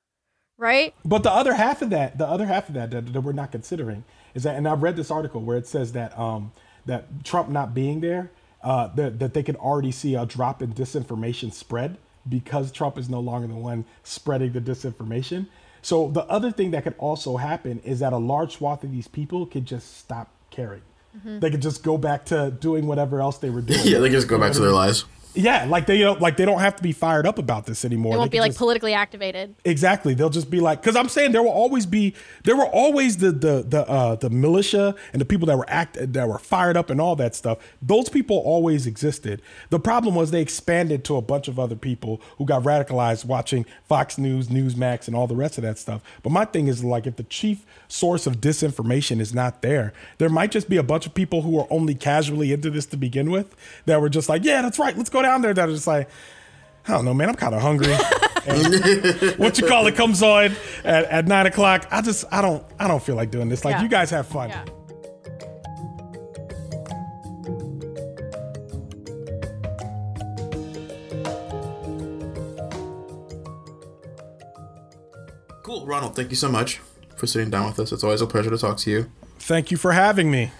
Speaker 2: right?
Speaker 1: But the other half of that, the other half of that that, that we're not considering is that, and I've read this article where it says that um, that Trump not being there, uh, that, that they could already see a drop in disinformation spread because Trump is no longer the one spreading the disinformation. So the other thing that could also happen is that a large swath of these people could just stop caring. Mm-hmm. They could just go back to doing whatever else they were doing.
Speaker 3: yeah, they could just go back to their lives.
Speaker 1: Yeah, like they don't like they don't have to be fired up about this anymore.
Speaker 2: They won't
Speaker 1: can
Speaker 2: be like
Speaker 1: just-
Speaker 2: politically activated.
Speaker 1: Exactly. They'll just be like, because I'm saying there will always be, there were always the the the uh, the militia and the people that were act that were fired up and all that stuff. Those people always existed. The problem was they expanded to a bunch of other people who got radicalized watching Fox News, Newsmax, and all the rest of that stuff. But my thing is like, if the chief source of disinformation is not there, there might just be a bunch of people who are only casually into this to begin with that were just like, yeah, that's right, let's go down there. That are just like. I don't know, man. I'm kind of hungry. What you call it comes on at, at nine o'clock. I just I don't I don't feel like doing this. Like
Speaker 2: Yeah.
Speaker 1: you guys have fun.
Speaker 2: Yeah.
Speaker 3: Cool, Ronald. Thank you so much for sitting down with us. It's always a pleasure to talk to you.
Speaker 1: Thank you for having me.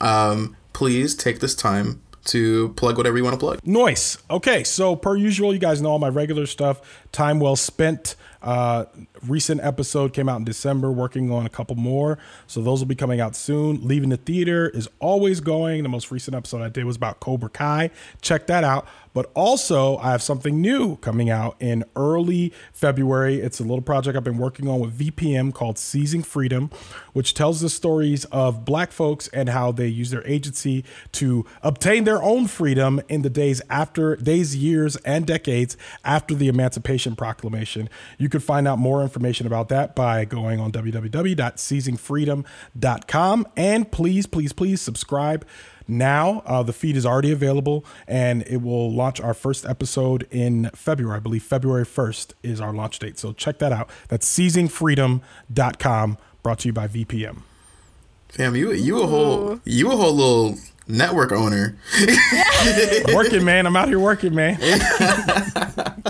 Speaker 3: Um, please take this time to plug whatever you want to plug.
Speaker 1: Noise. Okay, so per usual, you guys know all my regular stuff. Time well spent. Uh, recent episode came out in December. Working on a couple more, so those will be coming out soon. Leaving the theater is always going. The most recent episode I did was about Cobra Kai. Check that out. But also, I have something new coming out in early February. It's a little project I've been working on with VPM called Seizing Freedom, which tells the stories of black folks and how they use their agency to obtain their own freedom in the days after, days, years, and decades after the Emancipation Proclamation. You can find out more information about that by going on www.seizingfreedom.com. And please, please, please subscribe now. Uh, the feed is already available and it will launch our first episode in February. I believe February 1st is our launch date. So check that out. That's seizingfreedom.com, brought to you by VPM.
Speaker 3: Fam, you you a whole you a whole little network owner.
Speaker 1: I'm working, man. I'm out here working, man.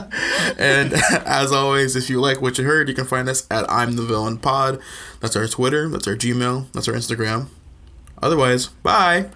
Speaker 3: And as always, if you like what you heard, you can find us at I'm the Villain Pod. That's our Twitter, that's our Gmail, that's our Instagram. Otherwise, bye.